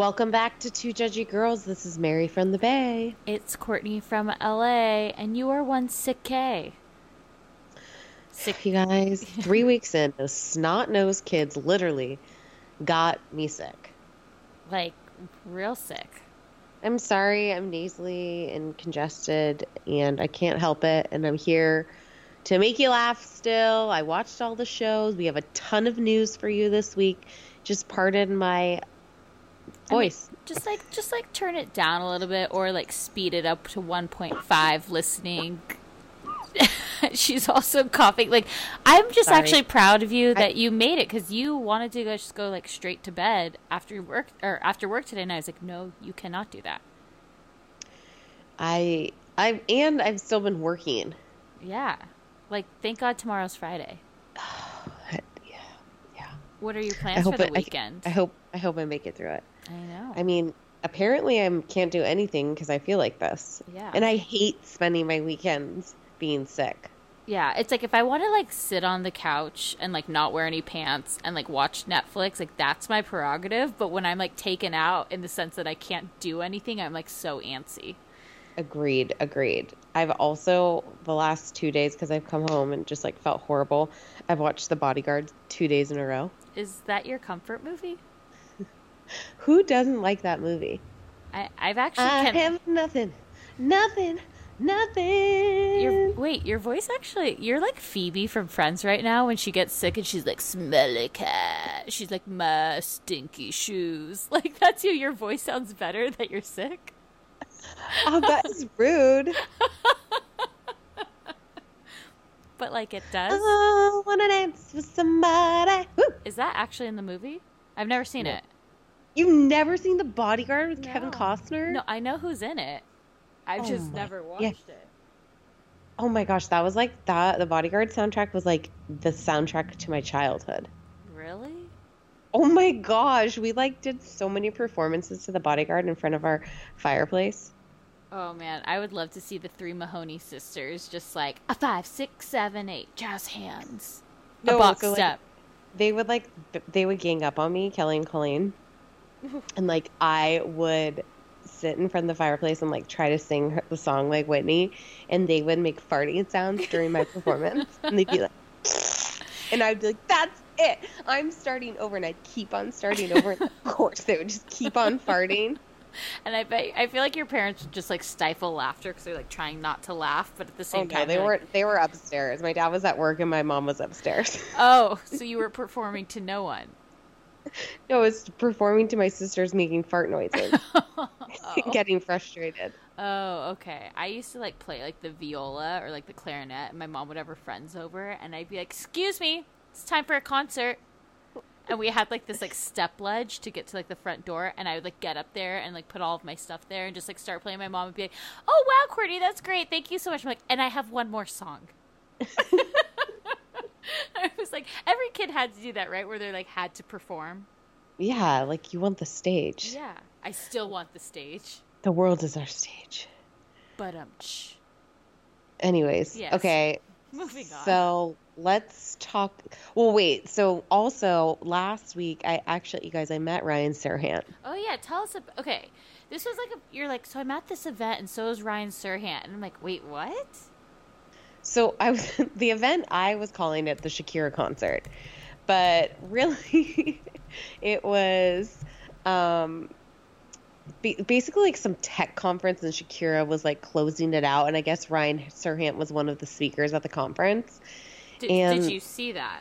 Welcome back to Two Judgy Girls. This is Mary from the Bay. It's Courtney from LA, and you are one sick K. Sick, you guys. Three weeks in, those snot nosed kids literally got me sick. Like, real sick. I'm sorry, I'm nasally and congested, and I can't help it. And I'm here to make you laugh still. I watched all the shows. We have a ton of news for you this week. Just pardon my voice. I mean, just like just like turn it down a little bit or like speed it up to 1.5 listening. She's also coughing. Like I'm just Sorry. actually proud of you that I- you made it cuz you wanted to go just go like straight to bed after work or after work today and I was like, "No, you cannot do that." I I and I've still been working. Yeah. Like thank God tomorrow's Friday. Yeah, yeah. What are your plans for the I- weekend? I, hope I hope I make it through it. I know. I mean, apparently I can't do anything because I feel like this. Yeah. And I hate spending my weekends being sick. Yeah, it's like if I want to like sit on the couch and like not wear any pants and like watch Netflix, like that's my prerogative. But when I'm like taken out in the sense that I can't do anything, I'm like so antsy. Agreed, agreed. I've also the last two days because I've come home and just like felt horrible. I've watched The Bodyguard two days in a row. Is that your comfort movie? Who doesn't like that movie? I I've actually I can- have nothing, nothing, nothing. your wait, your voice actually you're like Phoebe from Friends right now when she gets sick and she's like smelly cat. She's like my stinky shoes. Like that's you. Your voice sounds better that you're sick. oh, that is rude. But like it does. Oh, wanna dance with somebody. Woo. Is that actually in the movie? I've never seen No. it. You've never seen The Bodyguard with Kevin Costner? No, I know who's in it. I've Oh just never watched yeah. it. Oh my gosh, that was like that. The Bodyguard soundtrack was like the soundtrack to my childhood. Really? Oh my gosh, we like did so many performances to The Bodyguard in front of our fireplace. Oh man, I would love to see the three Mahoney sisters just like a five, six, seven, eight, jazz hands, a No, box so, like. They would like they would gang up on me, Kelly and Colleen, and like I would sit in front of the fireplace and like try to sing her, the song like Whitney, and they would make farting sounds during my performance, and they'd be like, and I'd be like, "That's it, I'm starting over," and I'd keep on starting over. And of course, they would just keep on farting. And I bet I feel like your parents would just like stifle laughter because they're like trying not to laugh, but at the same oh, no, time they were like, they were upstairs. My dad was at work, and my mom was upstairs. oh, so you were performing to no one. No, it's performing to my sisters making fart noises, oh. getting frustrated. Oh, okay. I used to like play like the viola or like the clarinet, and my mom would have her friends over, and I'd be like, "Excuse me, it's time for a concert." And we had like this like step ledge to get to like the front door, and I would like get up there and like put all of my stuff there and just like start playing. My mom would be like, "Oh wow, Courtney, that's great, thank you so much." I'm like, and I have one more song. I was like, kid had to do that, right? Where they like had to perform. Yeah, like you want the stage. Yeah, I still want the stage, The world is our stage. but um. Anyways, Yes. okay. moving on. So let's talk. Well, wait. So also last week, I actually, you guys, I met Ryan Serhant. Oh yeah, tell us. Ab- okay, this was like a. You're like, so I'm at this event, and so is Ryan Serhant, and I'm like, wait, what? So I was the event. I was calling it the Shakira concert, but really, it was um, basically like some tech conference, and Shakira was like closing it out. And I guess Ryan Serhant was one of the speakers at the conference. Did, And- did you see that?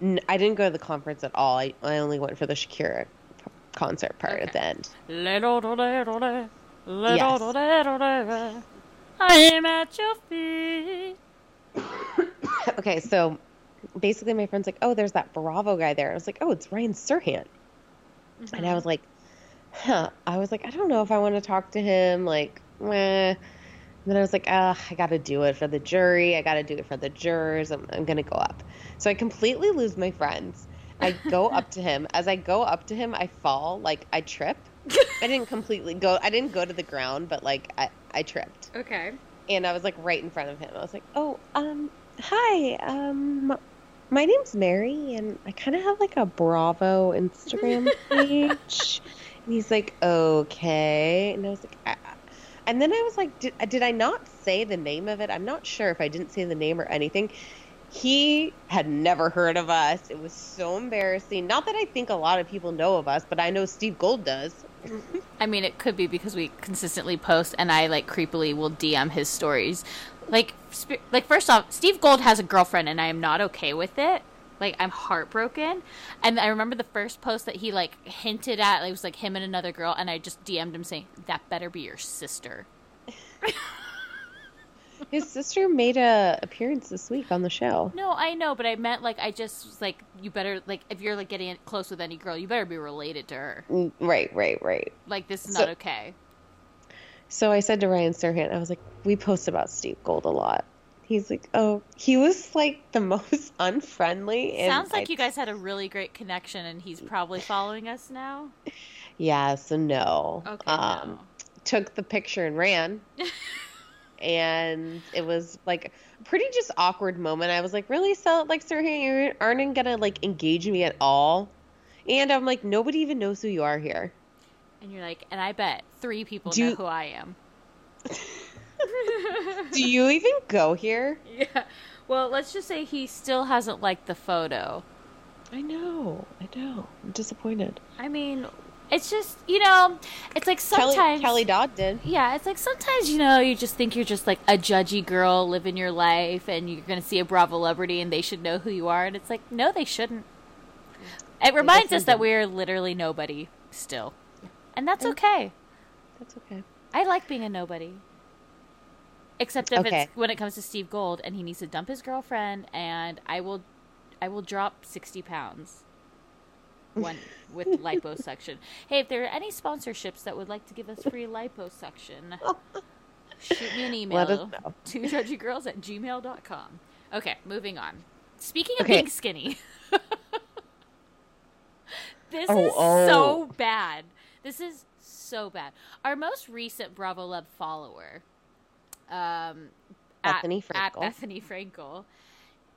N- I didn't go to the conference at all. I, I only went for the Shakira concert part at the end. I'm at your feet. okay, so basically, my friend's like, "Oh, there's that Bravo guy there." I was like, "Oh, it's Ryan Serhant," and I was like, "Huh." I was like, "I don't know if I want to talk to him." Like, meh. And then I was like, "Ah, I got to do it for the jury. I got to do it for the jurors. I'm, I'm gonna go up." So I completely lose my friends. I go up to him. As I go up to him, I fall. Like I trip. I didn't completely go. I didn't go to the ground, but like I, I tripped Okay. and I was like right in front of him. I was like, "Oh, um, hi, um, my name's Mary, and I kind of have like a Bravo Instagram page." and he's like, "Okay," and I was like, ah. and then I was like, did, "Did I not say the name of it? I'm not sure if I didn't say the name or anything." He had never heard of us. It was so embarrassing. Not that I think a lot of people know of us, but I know Steve Gold does. I mean, it could be because we consistently post, and I like creepily will DM his stories. Like, sp- like first off, Steve Gold has a girlfriend, and I am not okay with it. Like, I'm heartbroken. And I remember the first post that he like hinted at. Like, it was like him and another girl, and I just DM'd him saying, "That better be your sister." His sister made a appearance this week on the show. No, I know, but I meant like I just was like, you better like if you're like getting close with any girl, you better be related to her. Mm, Right, right, right. Like, this is So- not okay. So I said to Ryan Serhant, I was like, we post about Steve Gold a lot. He's like, oh, he was like the most unfriendly. Sounds like I- you guys had a really great connection, and he's probably following us now. Yeah, so no. Okay. um, no. Took the picture and ran. and it was like a pretty just awkward moment. I was like, really, so like Serhant, you aren't gonna like engage me at all. And I'm like, nobody even knows who you are here. And you're like, and I bet three people Do know you- who I am. Do you even go here? Yeah. Well, let's just say he still hasn't liked the photo. I know, I know. I'm disappointed. I mean, it's just you know, it's like sometimes Kelly, Kelly Dodd did. Yeah, it's like sometimes you know you just think you're just like a judgy girl living your life, and you're gonna see a Bravo celebrity and they should know who you are, and it's like no, they shouldn't. It reminds us that we're literally nobody still, and that's And- okay. That's okay. I like being a nobody. Except if Okay. it's when it comes to Steve Gold and he needs to dump his girlfriend, and I will, I will drop sixty pounds. One with liposuction. Hey, if there are any sponsorships that would like to give us free liposuction, shoot me an email Let us know. to judgygirls at gmail.com. Okay, moving on. Speaking of Okay. being skinny, this Oh, is oh. so bad. This is so bad. Our most recent Bravo Lab follower, um, Bethenny at, at Frankel. Bethenny Frankel,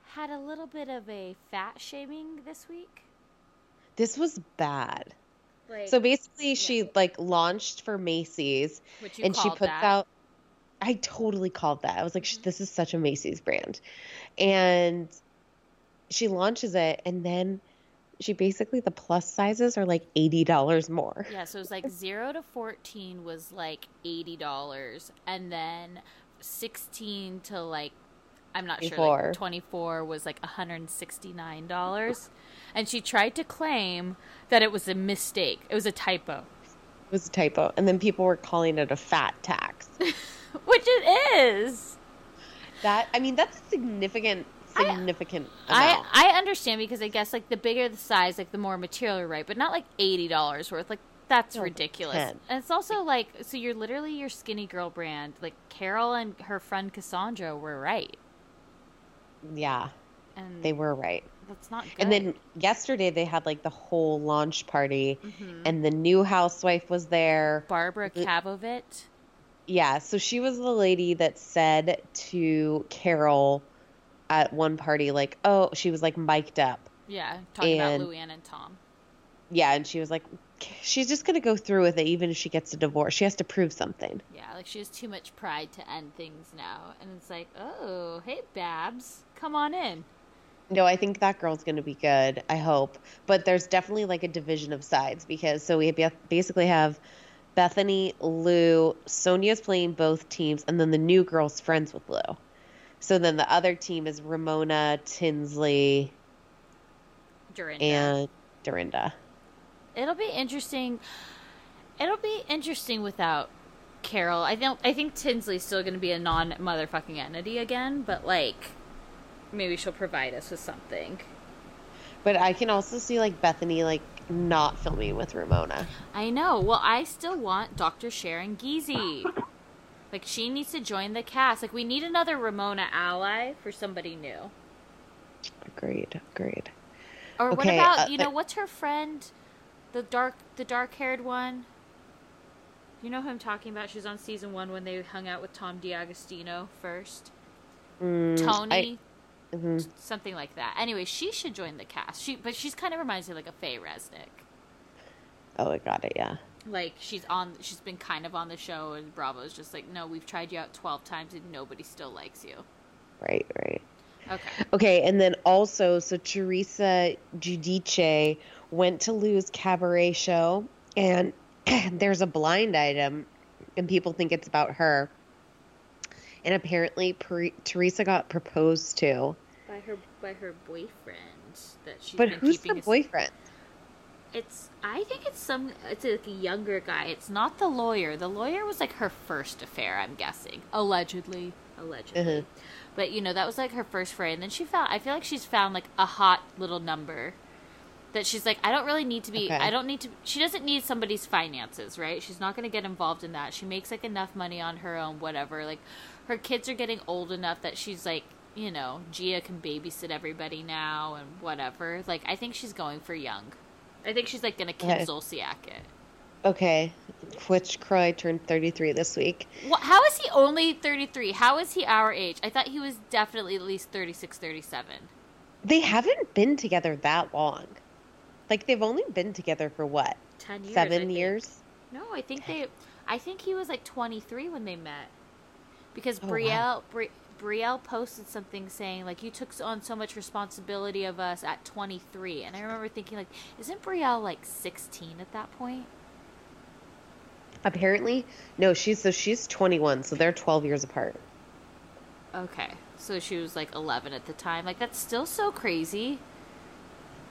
had a little bit of a fat shaming this week. This was bad. Like, So basically, she like launched for Macy's, Which you and she puts that. out. I totally called that. I was like, "Sh- "This is such a Macy's brand," and she launches it, and then she basically the plus sizes are like eighty dollars more. Yeah, so it was like zero to fourteen was like eighty dollars, and then sixteen to like I'm not sure, 24. like twenty four was like hundred and sixty nine dollars. And she tried to claim that it was a mistake. It was a typo, It was a typo, and then people were calling it a fat tax. which it is. that I mean, that's a significant, significant I amount. I understand because I guess like the bigger the size, like the more material, you're right? But not like eighty dollars worth. Like that's No, ridiculous. 10. And it's also like so you're literally your skinny girl brand. Like Carole and her friend Cassandra were right, yeah, and they were right. that's not good. And then yesterday they had like the whole launch party, Mm-hmm. and the new housewife was there. Barbara Kavovit. Yeah, so she was the lady that said to Carole at one party, like, oh, she was like mic'd up. Yeah, talking And- about Luann and Tom. Yeah, and she was like, she's just going to go through with it even if she gets a divorce. She has to prove something. Yeah, like she has too much pride to end things now, and it's like, oh, hey, Babs, come on in. No, I think that girl's going to be good. I hope. But there's definitely like a division of sides because so we basically have Bethenny, Lou, Sonja's playing both teams, and then the new girl's friends with Lou. So then the other team is Ramona, Tinsley, Dorinda. and Dorinda. It'll be interesting. It'll be interesting without Carole. I don't. I think Tinsley's still going to be a non motherfucking entity again, but like, maybe she'll provide us with something. But I can also see like Bethenny like not filming with Ramona. I know. Well, I still want Dr. Sharon Giese. Like, she needs to join the cast. Like, we need another Ramona ally for somebody new. Agreed. Agreed. Or what about uh, you know uh, what's her friend, the dark the dark haired one. You know who I'm talking about? She was on season one when they hung out with Tom D'Agostino first. Mm, Tony, I, mhm. something like that. Anyway, she should join the cast. She but she's kind of reminds me of like a Faye Resnick. Oh, I got it. Yeah. Like she's on, she's been kind of on the show, and Bravo's just like, no, we've tried you out twelve times, and nobody still likes you. Right. Right. Okay. Okay, and then also, so Teresa Giudice went to Lou's cabaret show, and there's a blind item, and people think it's about her. And apparently, Pre- Teresa got proposed to. By her by her boyfriend that she's But been who's keeping the a- boyfriend? It's I think it's some it's like a younger guy. It's not the lawyer. The lawyer was like her first affair, I'm guessing. Allegedly. Allegedly. Mhm. But you know, that was like her first affair and then she found I feel like she's found like a hot little number that she's like I don't really need to be Okay. I don't need to she doesn't need somebody's finances, right? She's not going to get involved in that. She makes like enough money on her own whatever. Like her kids are getting old enough that she's like you know, Gia can babysit everybody now and whatever. Like, I think she's going for young. I think she's like gonna Kim Okay. Zolciak it. Okay, Twitch Kroy turned 33 this week. Well, how is he only 33? How is he our age? I thought he was definitely at least 36, 37. They haven't been together that long. Like they've only been together for what? 10 years. I Seven think. years? No, I think they. I think he was like 23 when they met. Because Oh, Brielle, wow. Bri- Brielle posted something saying like you took on so much responsibility of us at 23, and I remember thinking like, isn't Brielle like 16 at that point? Apparently, no. She's so she's 21, so they're 12 years apart. Okay, so she was like 11 at the time. Like that's still so crazy.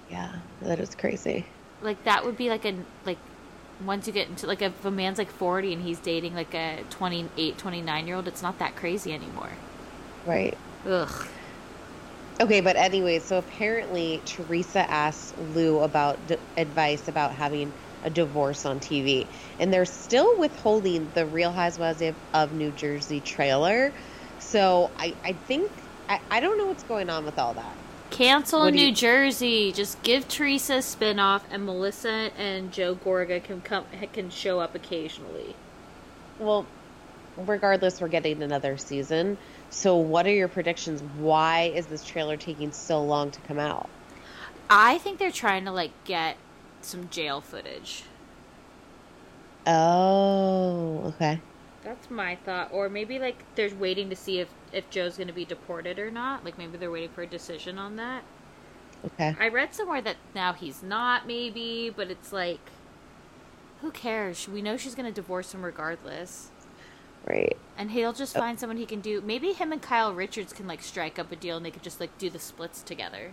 Yeah, that is crazy. Like that would be like a like once you get into like if a man's like 40 and he's dating like a 28, 29 year old, it's not that crazy anymore. Right. Ugh. Okay, but anyway, so apparently Teresa asked Lou about d- advice about having a divorce on TV, and they're still withholding the Real Housewives of, of New Jersey trailer. So I, I think I, I don't know what's going on with all that. Cancel What New you- Jersey. Just give Teresa a spinoff, and Melissa and Joe Gorga can come can show up occasionally. Well, regardless, we're getting another season. So, what are your predictions? Why is this trailer taking so long to come out? I think they're trying to like get some jail footage. Oh, okay. That's my thought. Or maybe like they're waiting to see if if Joe's going to be deported or not. Like maybe they're waiting for a decision on that. Okay. I read somewhere that now he's not, maybe, but it's like, who cares? We know she's going to divorce him regardless. Right. And he'll just find someone he can do. Maybe him and Kyle Richards can like strike up a deal and they could just like do the splits together.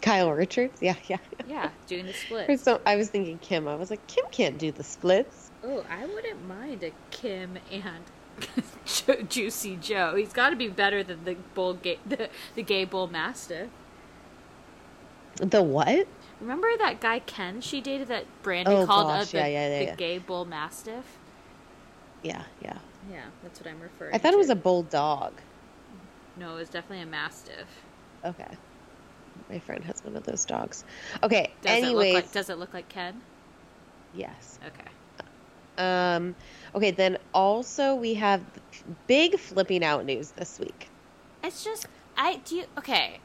Kyle Richards? Yeah, yeah. Yeah, doing the splits. some- I was thinking Kim. I was like, Kim can't do the splits. Oh, I wouldn't mind a Kim and Ju- Juicy Joe. He's got to be better than the bull gay, the, the gay bull mastiff. The what? Remember that guy Ken she dated that Brandi Oh, called gosh, uh, the, yeah, yeah, yeah, the gay bull mastiff? Yeah, yeah. Yeah, that's what I'm referring. I thought it was a bulldog. No, it was definitely a mastiff. Okay. My friend has one of those dogs. Okay. Does anyways, it look like does it look like Ken? yes. Okay. Um. Okay. Then also we have big flipping out news this week. It's just I do you, okay.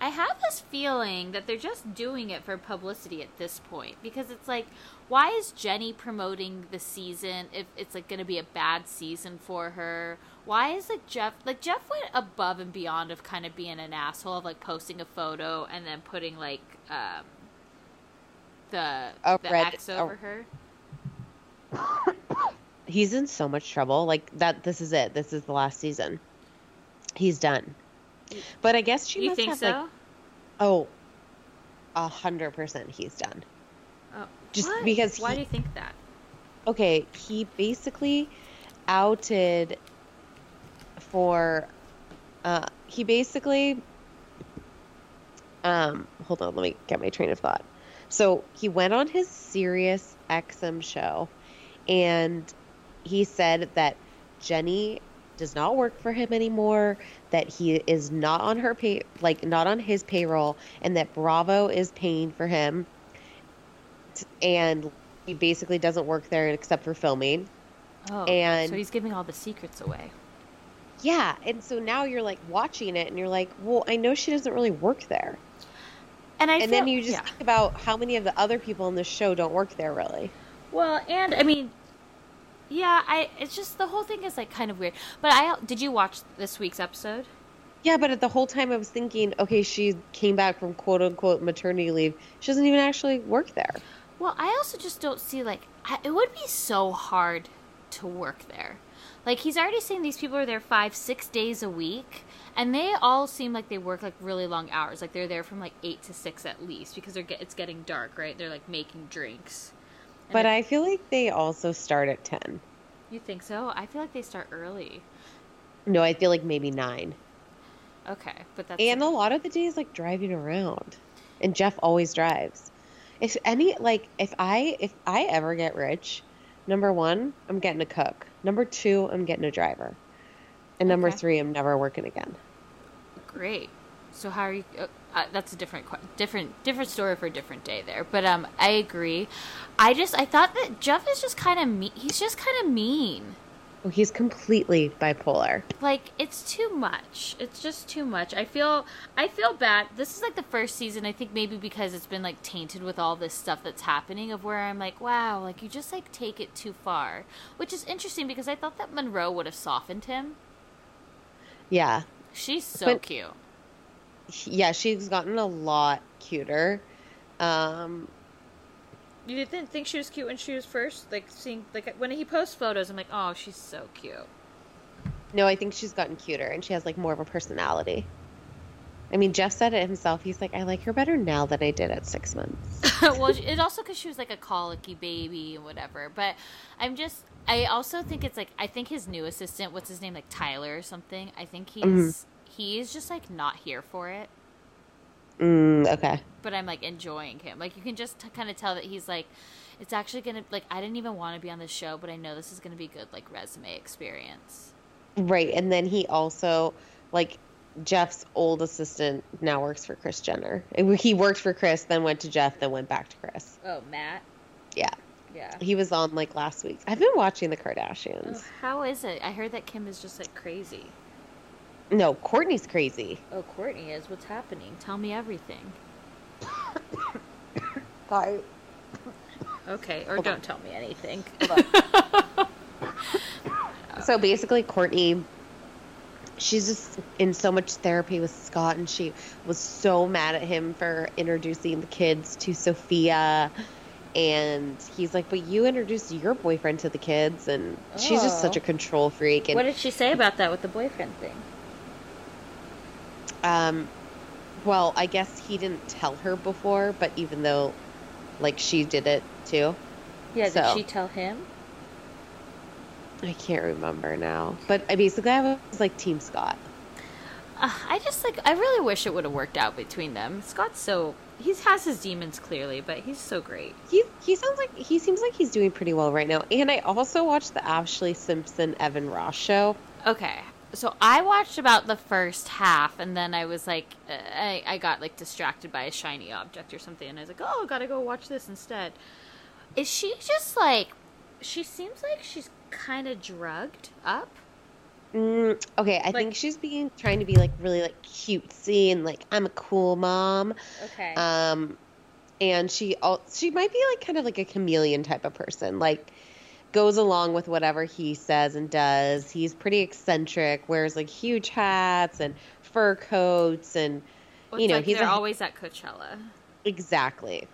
I have this feeling that they're just doing it for publicity at this point because it's like why is Jenny promoting the season if it's like going to be a bad season for her? Why is like Jeff like Jeff went above and beyond of kind of being an asshole of like posting a photo and then putting like um the A the red- X a- over her. He's in so much trouble. Like that. This is it. This is the last season. He's done. But I guess she You must think have so? like oh, a hundred percent. He's done. Just why? because Why he- do you think that? okay, he basically outed for uh he basically um hold on, let me get my train of thought. So he went on his Sirius XM show and he said that Jenny does not work for him anymore, that he is not on her pay like not on his payroll and that Bravo is paying for him and he basically doesn't work there except for filming. Oh, And- so he's giving all the secrets away. Yeah, and so now you're like watching it and you're like, well, I know she doesn't really work there. And I and then you just yeah. think about how many of the other people in this show don't work there really. Well, and I mean, yeah, I it's just the whole thing is like kind of weird. But I did you watch this week's episode? Yeah, but at the whole time I was thinking, okay, she came back from quote unquote maternity leave. She doesn't even actually work there. Well, I also just don't see like I, it would be so hard to work there. Like he's already saying these people are there five, six days a week, and they all seem like they work like really long hours. Like they're there from like eight to six at least because they're get, it's getting dark, right? They're like making drinks. And But I feel like they also start at 10. you think so? I feel like they start early. No, I feel like maybe 9. Okay, but that's And a lot of the days like driving around. And Jeff always drives. If any like if I if I ever get rich, number 1, I'm getting a cook. Number 2, I'm getting a driver. And number Okay. 3, I'm never working again. Great. So how are you? Uh, uh, that's a different, different, different story for a different day there. But um, I agree. I just I thought that Jeff is just kind of mean. He's just kind of mean. Oh, he's completely bipolar. Like it's too much. It's just too much. I feel I feel bad. This is like the first season. I think maybe because it's been like tainted with all this stuff that's happening. Of where I'm like, wow, like you just like take it too far. Which is interesting because I thought that Monroe would have softened him. Yeah. She's so But- cute. Yeah, she's gotten a lot cuter. Um You didn't think she was cute when she was first, like seeing like when he posts photos. I'm like, oh, she's so cute. no, I think she's gotten cuter and she has like more of a personality. I mean, Jeff said it himself. He's like, I like her better now than I did at six months. well, it's also because she was like a colicky baby and whatever. But I'm just, I also think it's like I think his new assistant, what's his name, like Tyler or something. I think he's mm-hmm. he is just like not here for it. Mm, okay. But I'm like enjoying him. Like you can just t- kind of tell that he's like, it's actually gonna like I didn't even want to be on this show, but I know this is gonna be good like resume experience. Right. And then he also, like, Jeff's old assistant now works for Kris Jenner. He worked for Kris, then went to Jeff, then went back to Kris. Oh, Matt. Yeah. Yeah. He was on like last week. I've been watching the Kardashians. Oh, how is it? I heard that Kim is just like crazy. No, Kourtney's crazy. Oh, Kourtney is. What's happening? Tell me everything. Sorry. Okay, or Hold don't on. tell me anything. So basically, Kourtney, she's just in so much therapy with Scott, and she was so mad at him for introducing the kids to Sofia. And he's like, But you introduced your boyfriend to the kids. And she's just such Oh. a control freak. And what did she say about that with the boyfriend thing? Um, well, I guess he didn't tell her before, but even though, like, she did it too. Yeah, So- did she tell him? I can't remember now. But I basically, I was like Team Scott. Uh, I just like I really wish it would have worked out between them. Scott's so he has his demons clearly, but he's so great. He he sounds like he seems like he's doing pretty well right now. And I also watched the Ashlee Simpson Evan Ross show. Okay. So I watched about the first half, and then I was like, uh, I, I got like distracted by a shiny object or something, and I was like, oh, gotta go watch this instead. Is she just like, she seems like she's kind of drugged up? Mm, okay, I Like- think she's being trying to be like really like cutesy and like I'm a cool mom. Okay. Um, and she all she might be like kind of like a chameleon type of person, like goes along with whatever he says and does. He's pretty eccentric, wears like huge hats and fur coats, and Well, you know like he's they're a, always at Coachella. exactly.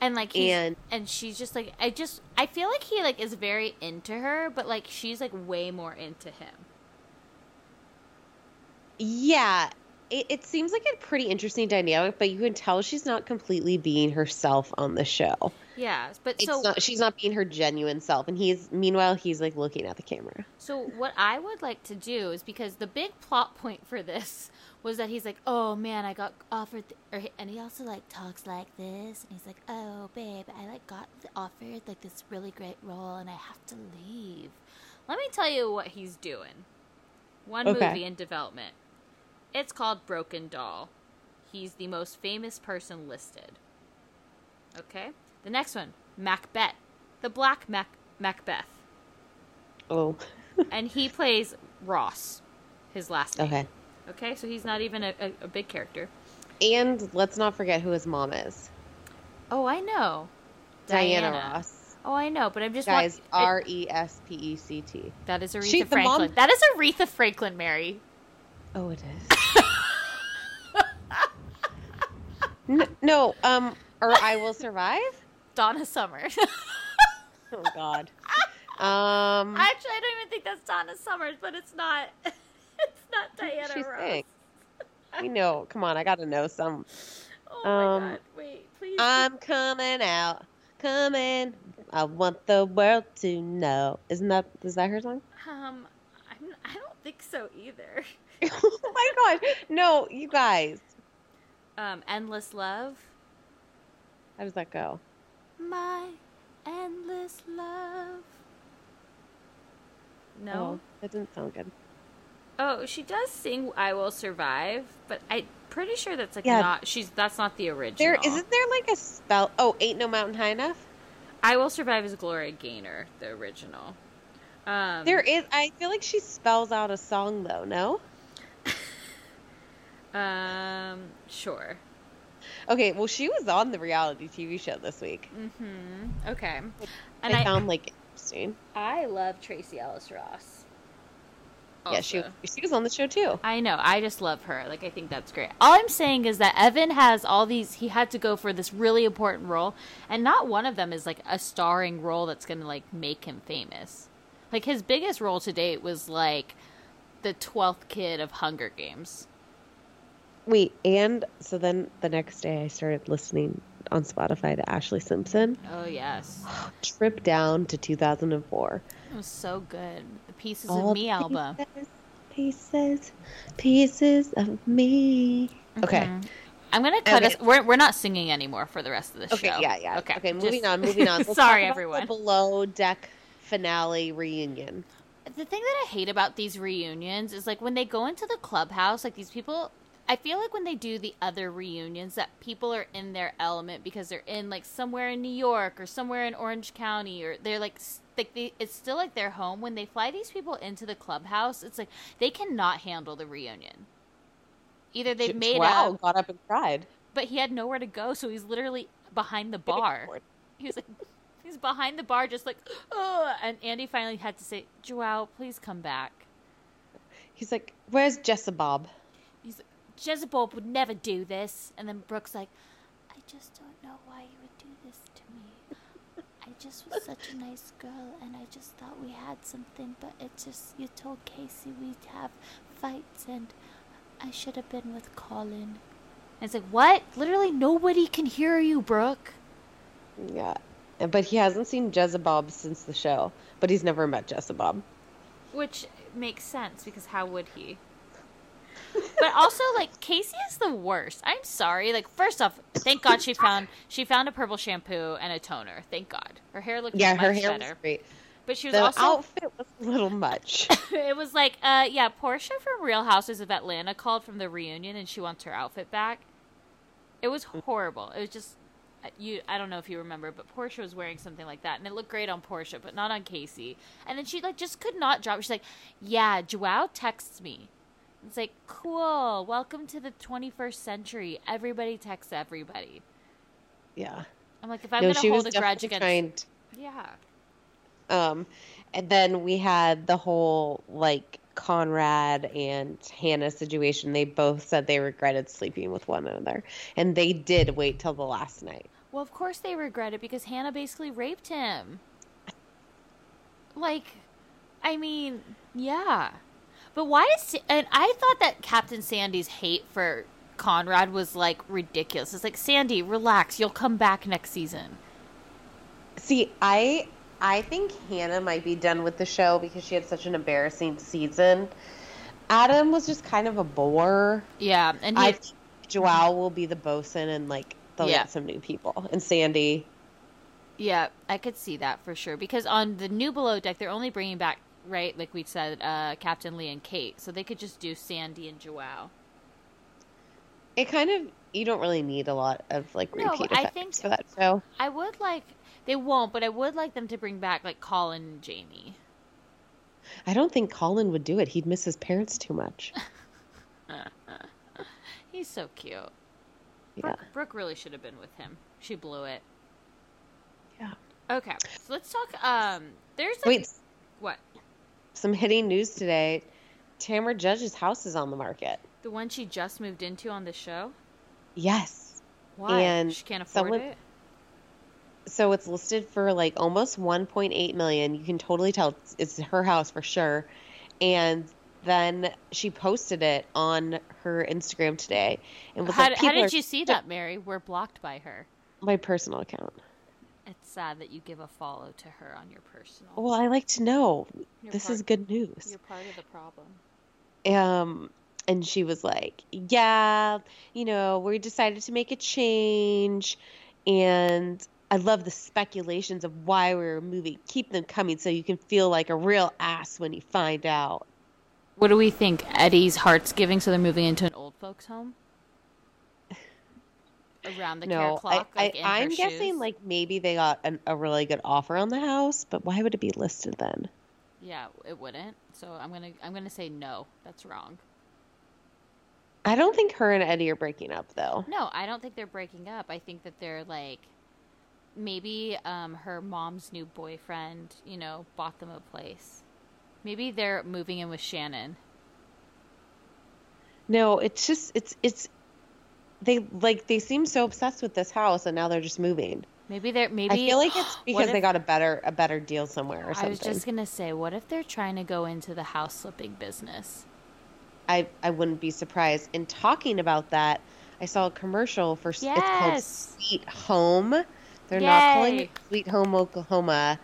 and like he's, And- and she's just like I just I feel like he like is very into her, but like she's like way more into him. Yeah, it, it seems like a pretty interesting dynamic, but you can tell she's not completely being herself on the show. Yeah, but It's so not, she's not being her genuine self, and he's meanwhile he's like looking at the camera. so what I would like to do is because the big plot point for this was that he's like, "Oh man, I got offered," th- or and he also like talks like this, and he's like, "Oh babe, I like got offered like this really great role, and I have to leave." Let me tell you what he's doing. One Okay. movie in development. It's called Broken Doll. He's the most famous person listed. Okay? The next one, Macbeth. The Black Mac- Macbeth. Oh, And he plays Ross, his last name. okay. Okay, so he's not even a, a, a big character. And let's not forget who his mom is. Oh, I know. Diana, Ross. Oh, I know, but I'm just Guys, R E S P E C T. That is Aretha She- the Franklin. mom- That is Aretha Franklin, Mary. Oh, it is. N- no, um, or I will survive. Donna Summer. Oh God. Um, Actually, I don't even think that's Donna Summers, but it's not. it's not Diana she Ross. sing? I know. Come on, I gotta know some. Oh my Um, god! Wait, please. I'm coming out, coming. I want the world to know. Isn't that is that her song? um, I'm, I don't think so either. Oh my gosh! No, you guys. Um, Endless Love. How does that go? My endless love. No. Oh, that didn't sound good. Oh, she does sing "I Will Survive," but I'm pretty sure that's like Yeah. not. She's that's not the original. There isn't there like a spell? Oh, ain't no mountain high enough. "I Will Survive" is Gloria Gaynor, the original. Um, There is. I feel like she spells out a song though. No. Um, sure. Okay. Well, she was on the reality TV show this week. Mm-hmm. Okay. And I, I, found like interesting. I love Tracee Ellis Ross. Yeah, she she was on the show too. I know. I just love her. Like I think that's great. All I'm saying is that Evan has all these he had to go for this really important role and not one of them is like a starring role that's going to like make him famous. Like his biggest role to date was like the 12th kid of Hunger Games. Wait, and so then the next day I started listening on Spotify to Ashlee Simpson. Oh yes. Trip down to 2004. It was so good. The Pieces All of Me album. Pieces, pieces, pieces of me. Okay. Mhm. I'm gonna cut Okay. us. We're we're not singing anymore for the rest of the Okay. show. Yeah. Yeah. Okay. Okay. moving just- on. Moving on. Let's Sorry, everyone. Below deck finale reunion. the thing that I hate about these reunions is like when they go into the clubhouse, like these people. I feel like when they do the other reunions, that people are in their element because they're in like somewhere in New York or somewhere in Orange County, or they're like like they, it's still like their home. When they fly these people into the clubhouse, it's like they cannot handle the reunion. Either they've made wow, up, got up and cried. but he had nowhere to go, so he's literally behind the bar. He was like, He's behind the bar, just like, oh. And Andy finally had to say, Joao, please come back. He's like, "Where's Jezebel?" He's like, Jezebel would never do this. And then Brooke's like, I just don't know why you would do this to me. I just was such a nice girl, and I just thought we had something, but it just, you told Casey we'd have fights, and I should have been with Colin. And it's like, what? Literally nobody can hear you, Brooke. Yeah, but he hasn't seen Jezebel since the show. But he's never met Jezebel. Which makes sense because how would he? But also, like Casey is the worst. I'm sorry. Like, first off, thank God she found she found a purple shampoo and a toner. Thank God, her hair looked Yeah, her hair better. was great. But she was The also outfit was a little much. it was like, uh, yeah, Porsha from Real Houses of Atlanta called from the reunion and she wants her outfit back. It was horrible. It was just uh, you. I don't know if you remember, but Porsha was wearing something like that, and it looked great on Porsha, but not on Casey. And then she like just could not drop. She's like, "Yeah, Joao texts me." It's like, cool. Welcome to the 21st century. Everybody texts everybody. yeah. I'm like, if I'm no, gonna hold a grudge against, trying. yeah, Um, and then we had the whole like Conrad and Hannah situation. They both said they regretted sleeping with one another, and they did wait till the last night. Well, of course they regret it because Hannah basically raped him. Like, I mean, yeah. But why is and I thought that Captain Sandy's hate for Conrad was like ridiculous. It's like Sandy, relax. You'll come back next season. See, I I think Hannah might be done with the show because she had such an embarrassing season. Adam was just kind of a bore. Yeah, and he, I think Joao will be the bosun and like they'll Yeah. get some new people. And Sandy, yeah, I could see that for sure because on the new below deck they're only bringing back right, like we said, uh, Captain Lee and Kate, so they could just do Sandy and Joao. it kind of you don't really need a lot of like No, repeat I think- for that show. I would like they won't, but I would like them to bring back like Colin and Jamie. I don't think Colin would do it. He'd miss his parents too much. He's so cute. Yeah. Brooke, Brooke really should have been with him. She blew it. Yeah. Okay, so let's talk. Um, there's like, Wait, what some hitting news today. Tamra Judge's house is on the market. the one she just moved into on the show? Yes. Why And she can't afford someone- it? So it's listed for like almost 1.8 million. You can totally tell it's, it's her house for sure. And then she posted it on her Instagram today and was How, like, how "People are did you see that, Mary? We're blocked by her. My personal account. It's sad that you give a follow to her on your personal. Well, I like to know. You're this part- is good news. You're part of the problem. um and she was like yeah you know we decided to make a change and i love the speculations of why we're moving keep them coming so you can feel like a real ass when you find out What do we think? Eddie's heart's giving, so they're moving into an old folks' home. Around the care no clock, I, I, i'm guessing shoes? like maybe they got an, a really good offer on the house but why would it be listed then Yeah, it wouldn't. So I'm gonna I'm gonna say no. That's wrong. i don't think her and eddie are breaking up though No, I don't think they're breaking up. I think that they're like maybe um her mom's new boyfriend, you know, bought them a place. Maybe they're moving in with Shannon. no it's just it's it's they like they seem so obsessed with this house and now they're just moving Maybe they're maybe I feel like it's because they got a better a better deal somewhere or something. I was just gonna say, what if they're trying to go into the house flipping business? I I wouldn't be surprised. In talking about that, I saw a commercial for s it's called Yes. Sweet Home. They're not calling it Sweet Home Oklahoma,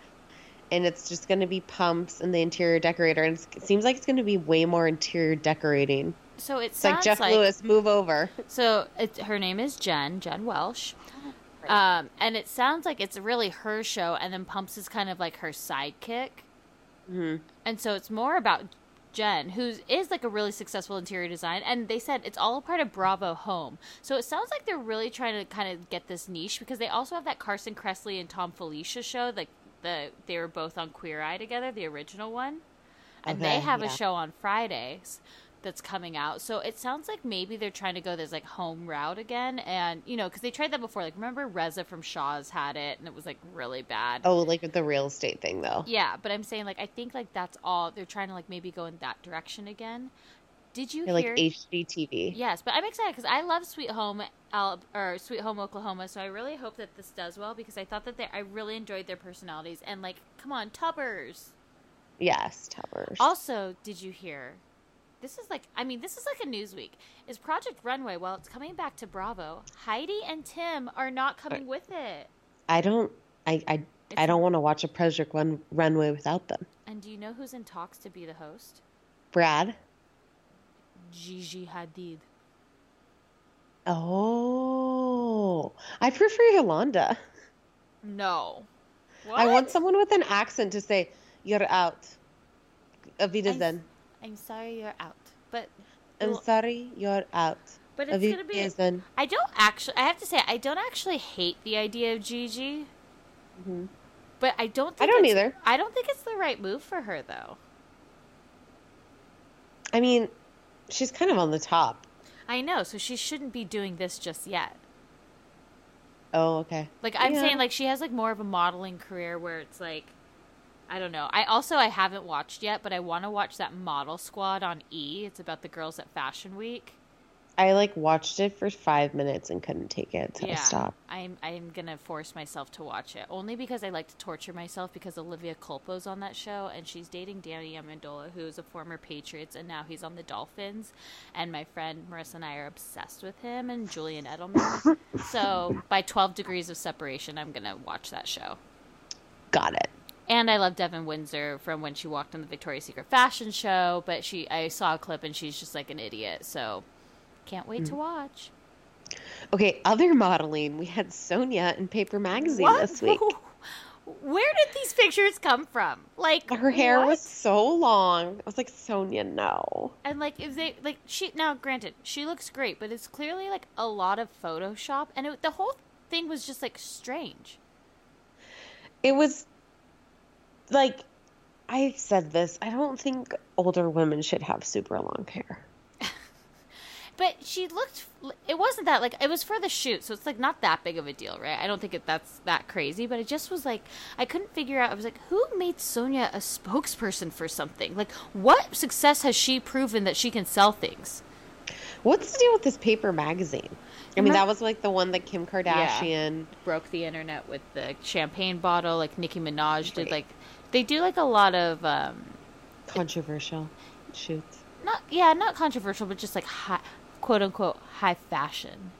and it's just going to be pumps and the interior decorator. And it seems like it's going to be way more interior decorating. So it It's like Jeff like Lewis, move over. So it, her name is Jen, Jen Welsh. Um, and it sounds like it's really her show, and then Pumps is kind of like her sidekick. Mhm. And so it's more about Jen, who is like a really successful interior design. And they said it's all a part of Bravo Home. So it sounds like they're really trying to kind of get this niche because they also have that Carson Kressley and Thom Filicia show. Like the they were both on Queer Eye together, the original one, and they Okay, have a show on Fridays. That's coming out. So it sounds like maybe they're trying to go this like home route again, and you know, because they tried that before. Like remember Reza from Shahs had it, and it was like really bad. Oh, like the real estate thing though. Yeah, but I'm saying like I think like that's all they're trying to like maybe go in that direction again. Did you Or, hear? like HGTV. Yes, but I'm excited because I love Sweet Home, Al- or Sweet Home Oklahoma. So I really hope that this does well because I thought that they, I really enjoyed their personalities and like, come on, Tubbers. Yes, Towers. Also, did you hear? This is like, I mean, this is like a Newsweek. Is Project Runway? Well, it's coming back to Bravo. Heidi and Tim are not coming with it. I don't. I. I. I don't want to watch a Project Run Runway without them. And do you know who's in talks to be the host? Brad. Gigi Hadid. Oh, I prefer Yolanda. No. What? I want someone with an accent to say, "You're out." Auf Wiedersehen. I'm sorry you're out, but I'm well, sorry, you're out. But it's gonna be. I don't actually. I have to say, I don't actually hate the idea of Gigi. But I don't. Mm-hmm. I don't either. I don't think it's the right move for her, though. I mean, she's kind of on the top. I know, so she shouldn't be doing this just yet. Oh, okay. Like I'm Yeah. saying, like she has like more of a modeling career where it's like, I don't know. I also I haven't watched yet, but I want to watch that Model Squad on E. It's about the girls at Fashion Week. I like watched it for five minutes and couldn't take it, so I stopped. I'm I'm gonna force myself to watch it only because I like to torture myself because Olivia Culpo's on that show and she's dating Danny Amendola, who is a former Patriots and now he's on the Dolphins. And my friend Marissa and I are obsessed with him and Julian Edelman. so by Twelve Degrees of Separation, I'm gonna watch that show. Got it. And I love Devon Windsor from when she walked on the Victoria's Secret fashion show, but she I saw a clip and she's just like an idiot. So can't wait to Mm. watch. Okay, other modeling. We had Sonja in Paper Magazine this week. Where did these pictures come from? Like Her hair what? was so long. I was like, Sonja, no. and like if they like she now granted she looks great, but it's clearly like a lot of Photoshop, and it, the whole thing was just like strange. It was like I said this. I don't think older women should have super long hair. But she looked. It wasn't that like it was for the shoot, so it's like not that big of a deal, right? I don't think it, that's that crazy, but it just was like I couldn't figure out. I was like, who made Sonja a spokesperson for something? Like, what success has she proven that she can sell things? What's the deal with this Paper Magazine? I mean, that was like the one that Kim Kardashian. Broke the internet with the champagne bottle, like Nicki Minaj did. Right. Like, they do like a lot of um, Controversial shoots. not yeah, not controversial, but just like high, quote unquote high fashion.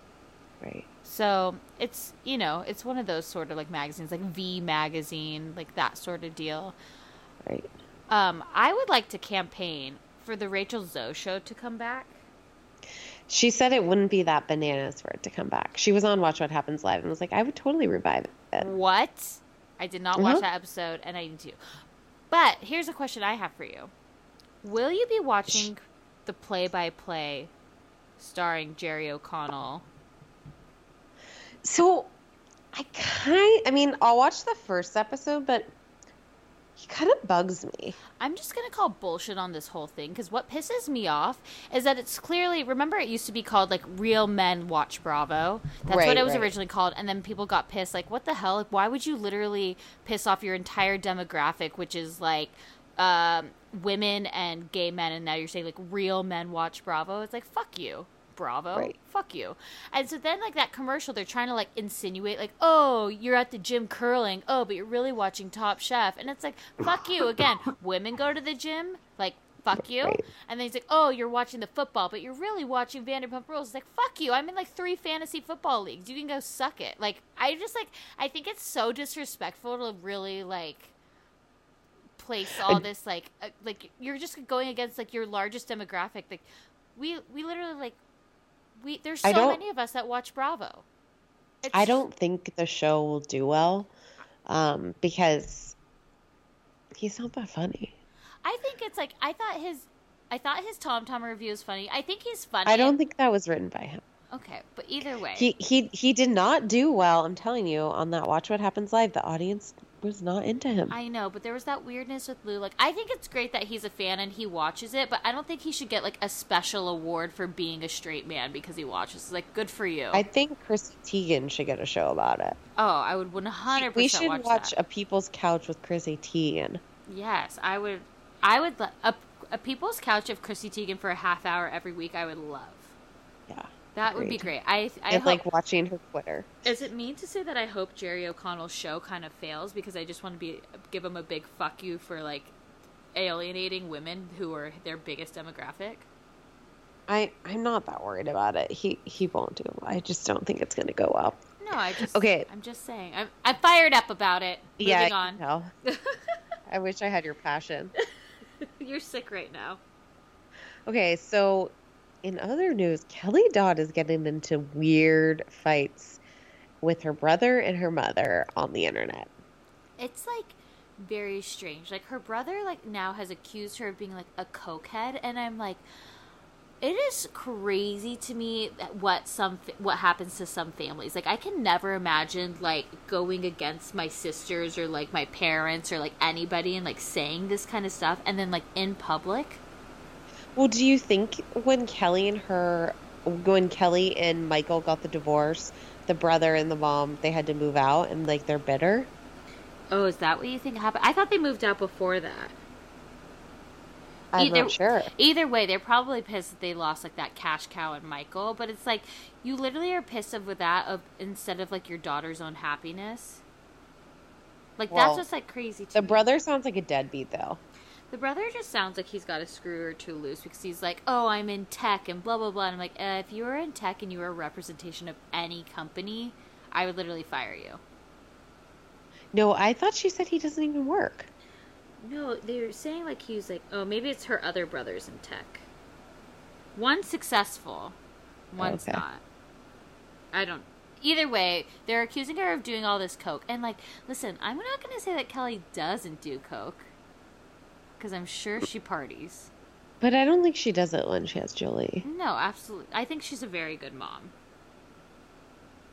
Right. So it's you know it's one of those sort of like magazines, like V magazine, like that sort of deal. Right. Um, I would like to campaign for the Rachel Zoe show to come back. She said it wouldn't be that bananas for it to come back. She was on Watch What Happens Live and was like, I would totally revive it. What? I did not watch Mhm. that episode, and I need to. But here's a question I have for you: Will you be watching the play-by-play starring Jerry O'Connell? So, I kind I mean, I'll watch the first episode, but he kind of bugs me. I'm just gonna call bullshit on this whole thing because what pisses me off is that it's clearly remember it used to be called like Real Men Watch Bravo. That's what it was right. originally called, and then people got pissed. Like, what the hell? Like, why would you literally piss off your entire demographic, which is like um, women and gay men, and now you're saying like Real Men Watch Bravo? It's like fuck you. Bravo, Right. fuck you. And so then, like that commercial, they're trying to like insinuate, like, oh, you're at the gym curling. Oh, but you're really watching Top Chef, and it's like, fuck you again. Women go to the gym, like, fuck you. Right. And then he's like, oh, you're watching the football, but you're really watching Vanderpump Rules. It's like, fuck you. I'm in like three fantasy football leagues. You can go suck it. Like, I just like, I think it's so disrespectful to really like place all this like uh, like you're just going against like your largest demographic like we we literally like we there's so many of us that watch bravo it's, I don't think the show will do well um, because he's not that funny. i think it's like i thought his i thought his tom tom review was funny i think he's funny I don't think that was written by him. okay but either way He he he did not do well. I'm telling you on that Watch What Happens Live. The audience was not into him. I know, but there was that weirdness with Lou. Like, I think it's great that he's a fan and he watches it, but I don't think he should get like a special award for being a straight man because he watches. Like, good for you. I think Chrissy Teigen should get a show about it. oh, I would one hundred We should watch, watch, a People's Couch with Chrissy Teigen. Yes, I would. I would a a People's Couch of Chrissy Teigen for a half hour every week. I would love. Yeah. That would be great. I I and hope, like watching her Twitter. Is it mean to say that I hope Jerry O'Connell's show kind of fails because I just want to be give him a big fuck you for like alienating women who are their biggest demographic? I I'm not that worried about it. He he won't do. I just don't think it's going to go well. No, I just Okay. I'm just saying. I'm I'm fired up about it. Moving yeah. on. No. I wish I had your passion. You're sick right now. Okay, so in other news, Kelly Dodd is getting into weird fights with her brother and her mother on the internet. It's like very strange. Like her brother like now has accused her of being like a cokehead and I'm like it is crazy to me what some what happens to some families. Like I can never imagine like going against my sisters or like my parents or like anybody and like saying this kind of stuff and then like in public. Well, do you think when Kelly and her, when Kelly and Michael got the divorce, the brother and the mom, they had to move out and like they're bitter? Oh, is that what you think happened? I thought they moved out before that. I'm Either- not sure. Either way, they're probably pissed that they lost like that cash cow and Michael. But it's like you literally are pissed with that of instead of like your daughter's own happiness. Like Well, that's just like crazy to The me. brother sounds like a deadbeat though. The brother just sounds like he's got a screw or two loose because he's like, oh, I'm in tech and blah blah blah. And I'm like, uh, if you were in tech and you were a representation of any company, I would literally fire you. No, I thought she said he doesn't even work. No, they're saying like he's like, oh, maybe it's her other brothers in tech. One's successful, one's Okay. not. I don't. Either way, they're accusing her of doing all this coke, and like, listen, I'm not going to say that Kelly doesn't do coke, because I'm sure she parties. But I don't think she does it when she has Julie. No, absolutely. I think she's a very good mom.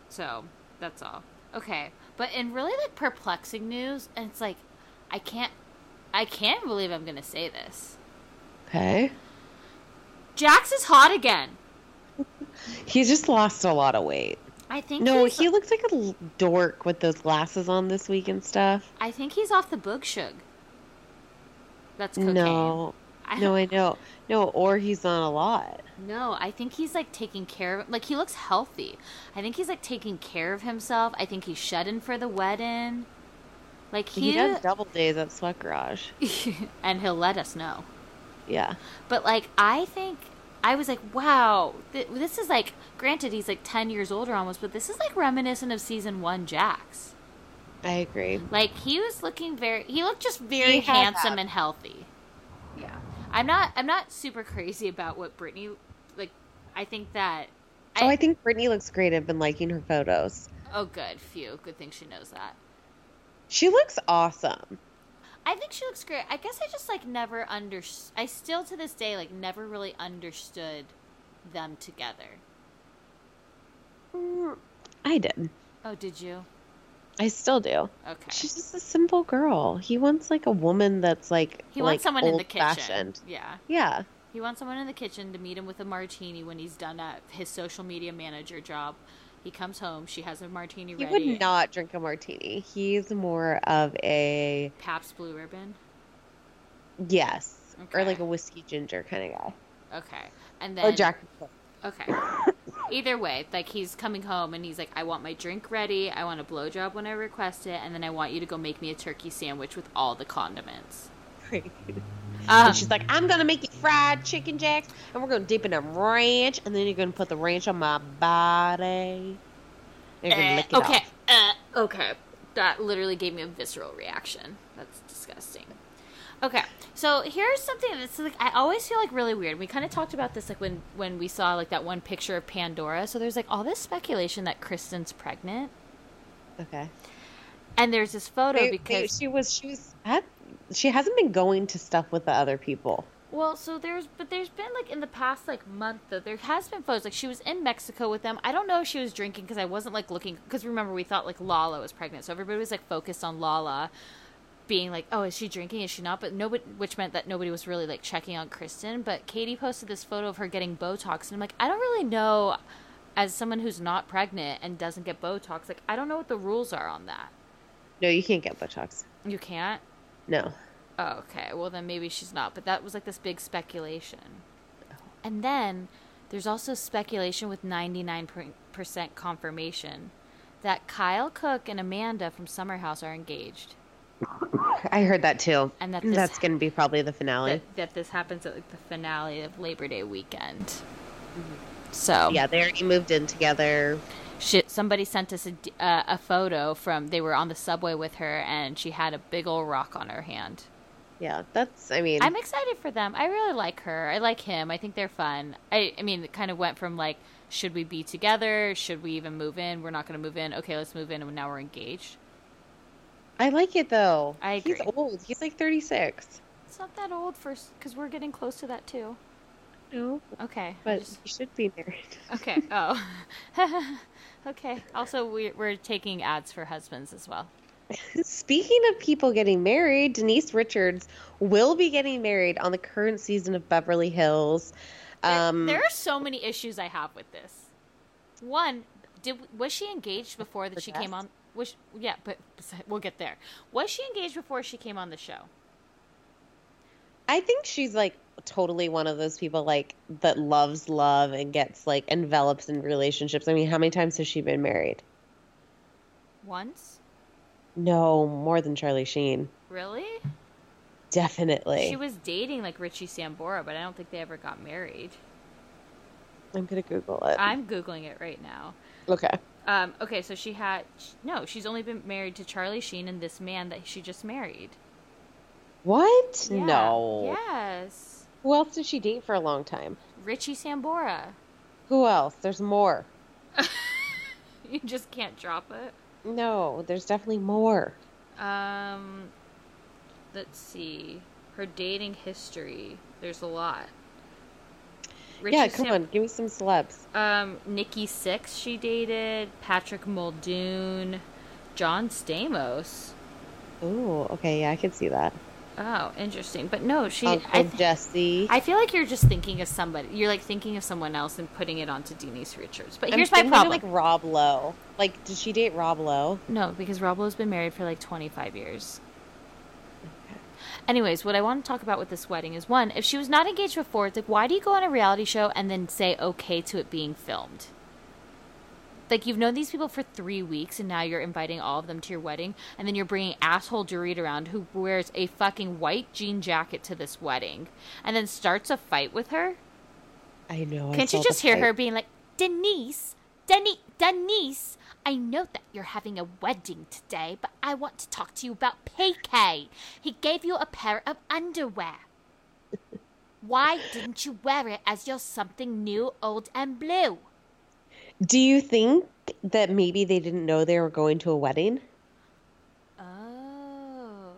So that's all. Okay, but in really like perplexing news, and it's like, I can't, I can't believe I'm going to say this. Okay. Jax is hot again. He's just lost a lot of weight. I think No, he looks like a dork with those glasses on this week and stuff. I think he's off the boog shug. That's cocaine. No. I, No, I know. No, or he's on a lot. no, I think he's like taking care of like he looks healthy. I think he's like taking care of himself. I think he's shedding for the wedding. Like He, he, does double days at Sweat Garage. and he'll let us know. Yeah. But like I think I was like, wow, th- this is like granted he's like 10 years older almost, but this is like reminiscent of season 1 Jax. I agree. Like he was looking very he looked just very handsome that. and healthy. Yeah. I'm not I'm not super crazy about what Brittany like I think that oh, I think Brittany looks great. I've been liking her photos. Oh good, phew. Good thing she knows that. She looks awesome. I think she looks great. I guess I just like never under I still to this day like never really understood them together. Mm, I did. Oh, did you? I still do. Okay. She's just a simple girl. He wants like a woman that's like he like wants someone in the kitchen. old-fashioned. Yeah. Yeah. He wants someone in the kitchen to meet him with a martini when he's done at his social media manager job. He comes home, she has a martini ready. He ready. would not drink a martini. He's more of a Pabst Blue Ribbon. yes, or like a whiskey ginger kind of guy, Okay. And then or Jack. Okay. Either way, like he's coming home and he's like, I want my drink ready, I want a blowjob when I request it, and then I want you to go make me a turkey sandwich with all the condiments. Um, and she's like, I'm gonna make you fried chicken Jax, and we're gonna dip in a ranch, and then you're gonna put the ranch on my body. You're gonna lick it okay. Uh, okay. That literally gave me a visceral reaction. That's disgusting. Okay, so here's something that's like I always feel like really weird. We kind of talked about this like when when we saw like that one picture of Pandora. So there's like all this speculation that Kristen's pregnant, Okay. and there's this photo They- they- because she was she was had, she hasn't been going to stuff with the other people. Well, so there's, but there's been like in the past like month though, there has been photos. Like she was in Mexico with them. I don't know if she was drinking because I wasn't like looking. Because remember, we thought like Lala was pregnant, so everybody was like focused on Lala being like, oh, is she drinking? Is she not? But nobody, which meant that nobody was really like checking on Kristen. But Katie posted this photo of her getting Botox, and I'm like, I don't really know. As someone who's not pregnant and doesn't get Botox, like I don't know what the rules are on that. No, you can't get Botox. You can't. No. Oh, okay. Well, then maybe she's not. But that was like this big speculation. And then there's also speculation with 99% confirmation that Kyle Cooke and Amanda from Summer House are engaged. I heard that too. And that that's going to be probably the finale. That, that this happens at like the finale of Labor Day weekend. So yeah, they already moved in together. shit somebody sent us a, uh, a photo from they were on the subway with her and she had a big old rock on her hand Yeah, that's. I mean, i'm excited for them i really like her i like him i think they're fun i, I mean it kind of went from like should we be together should we even move in we're not going to move in okay let's move in and now we're engaged I like it though. I agree. He's old. He's like 36. it's not that old for because we're getting close to that too No, okay but just- he should be married. okay oh okay also we, we're taking ads for husbands as well Speaking of people getting married, Denise Richards will be getting married on the current season of Beverly Hills. There- Um, there are so many issues I have with this. One, did was she engaged before that she came on? Was she- yeah, but we'll get there. Was she engaged before she came on the show? I think she's like totally one of those people like that loves love and gets like envelops in relationships. I mean, how many times has she been married? Once, No, more than Charlie Sheen. really? Definitely. She was dating like Richie Sambora, but I don't think they ever got married. I'm gonna Google it. I'm googling it right now. okay. Um, okay, so she had no. She's only been married to Charlie Sheen and this man that she just married. What? Yeah. No. Yes. Who else did she date for a long time? Richie Sambora. Who else? There's more. You just can't drop it. No, there's definitely more. Um, let's see. Her dating history. There's a lot. Richie yeah, come on, give me some celebs. Um, Nikki Sixx she dated. Patrick Muldoon. John Stamos. Oh, okay, yeah, I can see that. Oh, interesting. But no, she. Uncle I, th- Jesse. I feel like you're just thinking of somebody. You're like thinking of someone else and putting it onto Denise Richards. But I'm here's my problem. Like Rob Lowe. Like, did she date Rob Lowe? No, because Rob Lowe's been married for like 25 years. Anyways, what I want to talk about with this wedding is one, if she was not engaged before, it's like, why do you go on a reality show and then say okay to it being filmed? Like, you've known these people for three weeks and now you're inviting all of them to your wedding, and then you're bringing asshole Dorit around who wears a fucking white jean jacket to this wedding and then starts a fight with her? I know. Can't saw you just hear fight. her being like, Denise, Denise, Denise, I know that you're having a wedding today, but I want to talk to you about PK. He gave you a pair of underwear. Why didn't you wear it as your something new, old, and blue? Do you think that maybe they didn't know they were going to a wedding? Oh.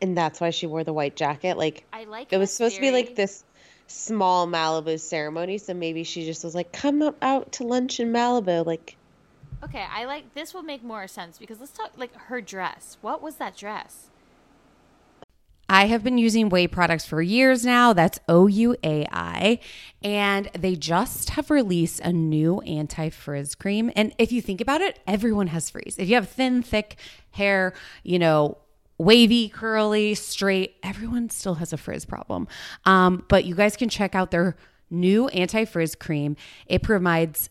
And that's why she wore the white jacket? Like, I like it was supposed to be like this small Malibu ceremony. So maybe she just was like, come up out to lunch in Malibu. Like, Okay, I like this will make more sense because let's talk like her dress. What was that dress? I have been using Ouai products for years now. That's O U A I. And they just have released a new anti frizz cream. And if you think about it, everyone has frizz. If you have thin, thick hair, you know, wavy, curly, straight, everyone still has a frizz problem. Um, but you guys can check out their new anti frizz cream. It provides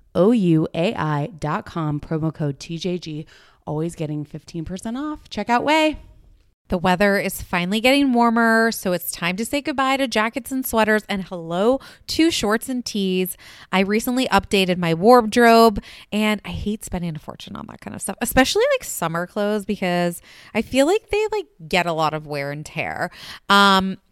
O U A I dot com, promo code TJG. Always getting 15% off. Check out Ouai. The weather is finally getting warmer, so it's time to say goodbye to jackets and sweaters and hello to shorts and tees. I recently updated my wardrobe and I hate spending a fortune on that kind of stuff, especially like summer clothes because I feel like they like get a lot of wear and tear. Um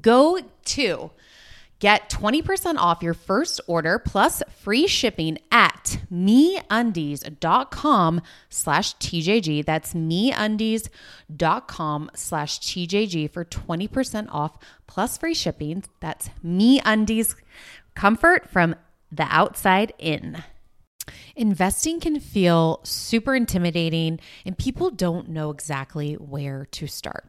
Go to get 20% off your first order plus free shipping at meundies.com slash TJG. That's meundies.com slash TJG for 20% off plus free shipping. That's meundies comfort from the outside in. Investing can feel super intimidating and people don't know exactly where to start.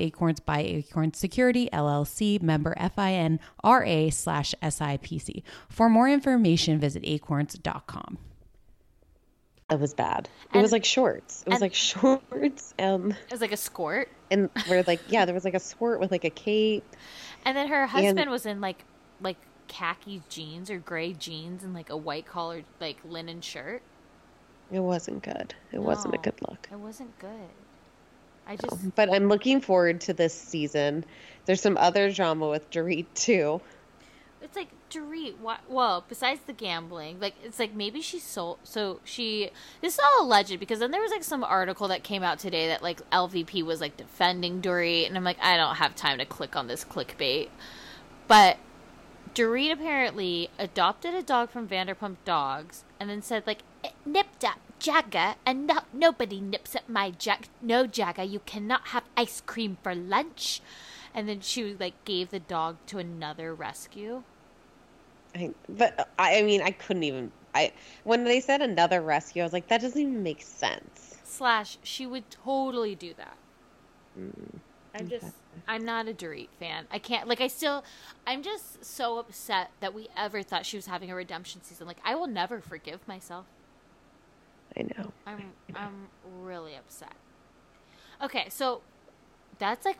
Acorns by Acorns Security LLC, member FINRA slash SIPC. For more information, visit acorns.com. It was bad. it And- was like shorts. It was like shorts. Um, It was like a squirt. and we're like, yeah, there was like a skirt with like a cape. And then her husband was in like like khaki jeans or gray jeans and like a white collared like linen shirt. It wasn't good. It wasn't a good look. It wasn't good. I just But I'm looking forward to this season. There's some other drama with Dorit too. it's like Dorit. What? Well, besides the gambling, like it's like maybe she sold. So she. This is all alleged because then there was like some article that came out today that like LVP was like defending Dorit, and I'm like, I don't have time to click on this clickbait. But Dorit apparently adopted a dog from Vanderpump Dogs, and then said like, "It nipped at Jagger, and no, nobody nips at my Jag. No, Jagger, you cannot have ice cream for lunch." And then she like gave the dog to another rescue. I, but I, mean, I couldn't even. I when they said another rescue, I was like, that doesn't even make sense. Slash, she would totally do that. Mm. I'm just, I'm not a Dorit fan. I can't, like, I still, I'm just so upset that we ever thought she was having a redemption season. Like, I will never forgive myself. I know. I'm, I'm really upset. Okay, so that's like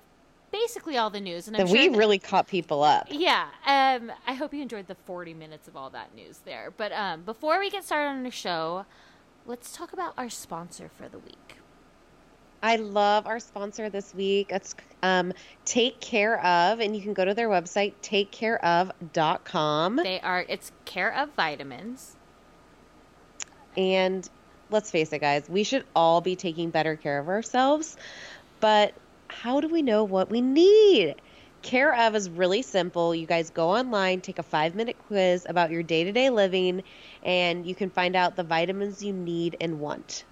basically all the news, and sure we that- really caught people up. Yeah, um, I hope you enjoyed the 40 minutes of all that news there. But um, before we get started on the show, let's talk about our sponsor for the week. I love our sponsor this week. It's um, Take Care of, and you can go to their website, takecareof.com. They are it's Care of Vitamins. And let's face it, guys, we should all be taking better care of ourselves. But how do we know what we need? Care of is really simple. You guys go online, take a five minute quiz about your day to day living, and you can find out the vitamins you need and want.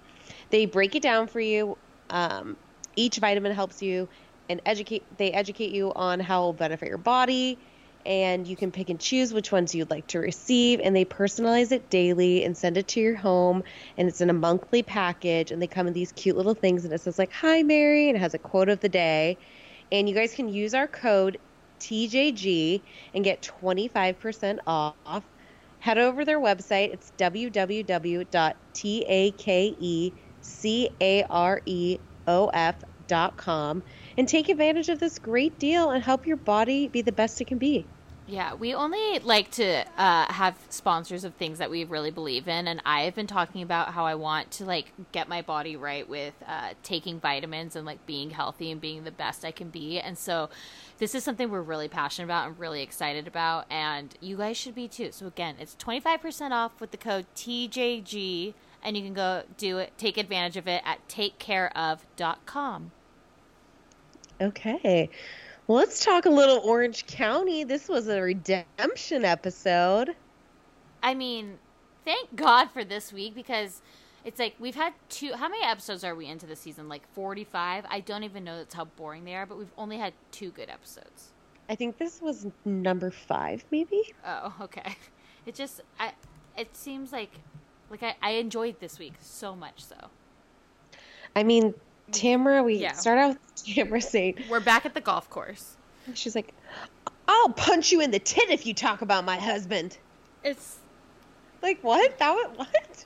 They break it down for you. Um, each vitamin helps you and educate. They educate you on how it will benefit your body, and you can pick and choose which ones you'd like to receive. And they personalize it daily and send it to your home. And it's in a monthly package, and they come in these cute little things. And it says like "Hi Mary," and it has a quote of the day. And you guys can use our code TJG and get 25% off. Head over their website. It's www.takecareof.com and take advantage of this great deal and help your body be the best it can be. Yeah, we only like to uh, have sponsors of things that we really believe in, and I have been talking about how I want to like get my body right with uh, taking vitamins and like being healthy and being the best I can be, and so this is something we're really passionate about and really excited about, and you guys should be too. So again, it's twenty five percent off with the code TJG, and you can go do it, take advantage of it at takecareof.com. Okay. Well, let's talk a little Orange County. This was a redemption episode. I mean, thank God for this week because it's like we've had two. How many episodes are we into the season? Like 45? I don't even know that's how boring they are, but we've only had two good episodes. I think this was number five, maybe. Oh, okay. It just, I, it seems like, like I, I enjoyed this week so much so. I mean, Tamra, we Yeah. start out with Tamra saying, We're back at the golf course. she's like, I'll punch you in the tit if you talk about my husband. It's, Like, what? That was, what?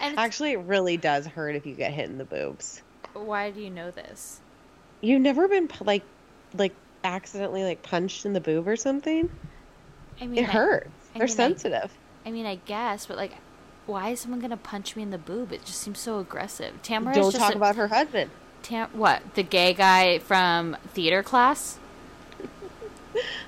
and Actually, it really does hurt if you get hit in the boobs. why do you know this? You've never been, like, like, accidentally, like, punched in the boob or something? I mean, It I- hurts. I They're mean, I- sensitive. I mean, I guess, but like, why is someone gonna punch me in the boob? It just seems so aggressive. Tamra Don't is just talk a- about her husband. Tam- what the gay guy from theater class?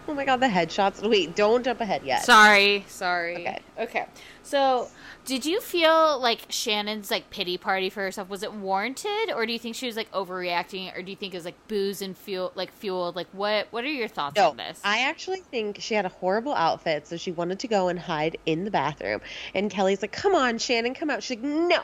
Oh my god, the headshots. Wait, don't jump ahead yet. Sorry, sorry. Okay. okay. So, did you feel like Shannon's like pity party for herself was it warranted, or do you think she was like overreacting, or do you think it was like booze and fuel, like fueled? Like, what? What are your thoughts No, on this? I actually think she had a horrible outfit, so she wanted to go and hide in the bathroom. And Kelly's like, "Come on, Shannon, come out." She's like, "No,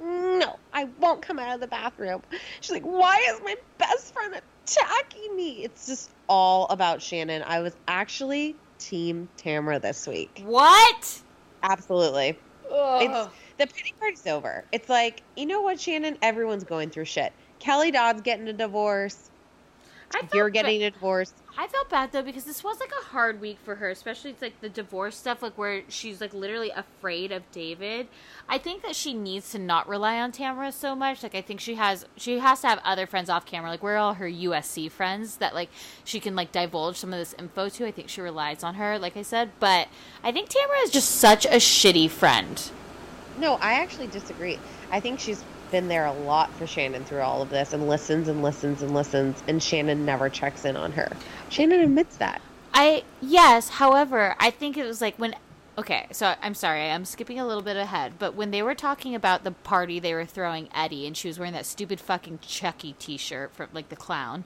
no, I won't come out of the bathroom." She's like, "Why is my best friend attacking me?" It's just all about Shannon. I was actually Team Tamra this week. what? Absolutely. Ugh. It's the pity party's over. It's like, you know what, Shannon? Everyone's going through shit. Kelly Dodd's getting a divorce. You're getting a divorce. I felt bad though because this was like a hard week for her, especially it's like the divorce stuff, like where she's like literally afraid of David. I think that she needs to not rely on Tamra so much. Like I think she has she has to have other friends off camera. Like where are all her USC friends that like she can like divulge some of this info to. I think she relies on her, like I said. But I think Tamra is just such a shitty friend. No, I actually disagree. I think she's been there a lot for Shannon through all of this and listens and listens and listens, and Shannon never checks in on her. Shannon admits that. I yes, however, I think it was like when okay, so I'm sorry, I'm skipping a little bit ahead, but when they were talking about the party they were throwing Eddie and she was wearing that stupid fucking Chucky t-shirt from like the clown.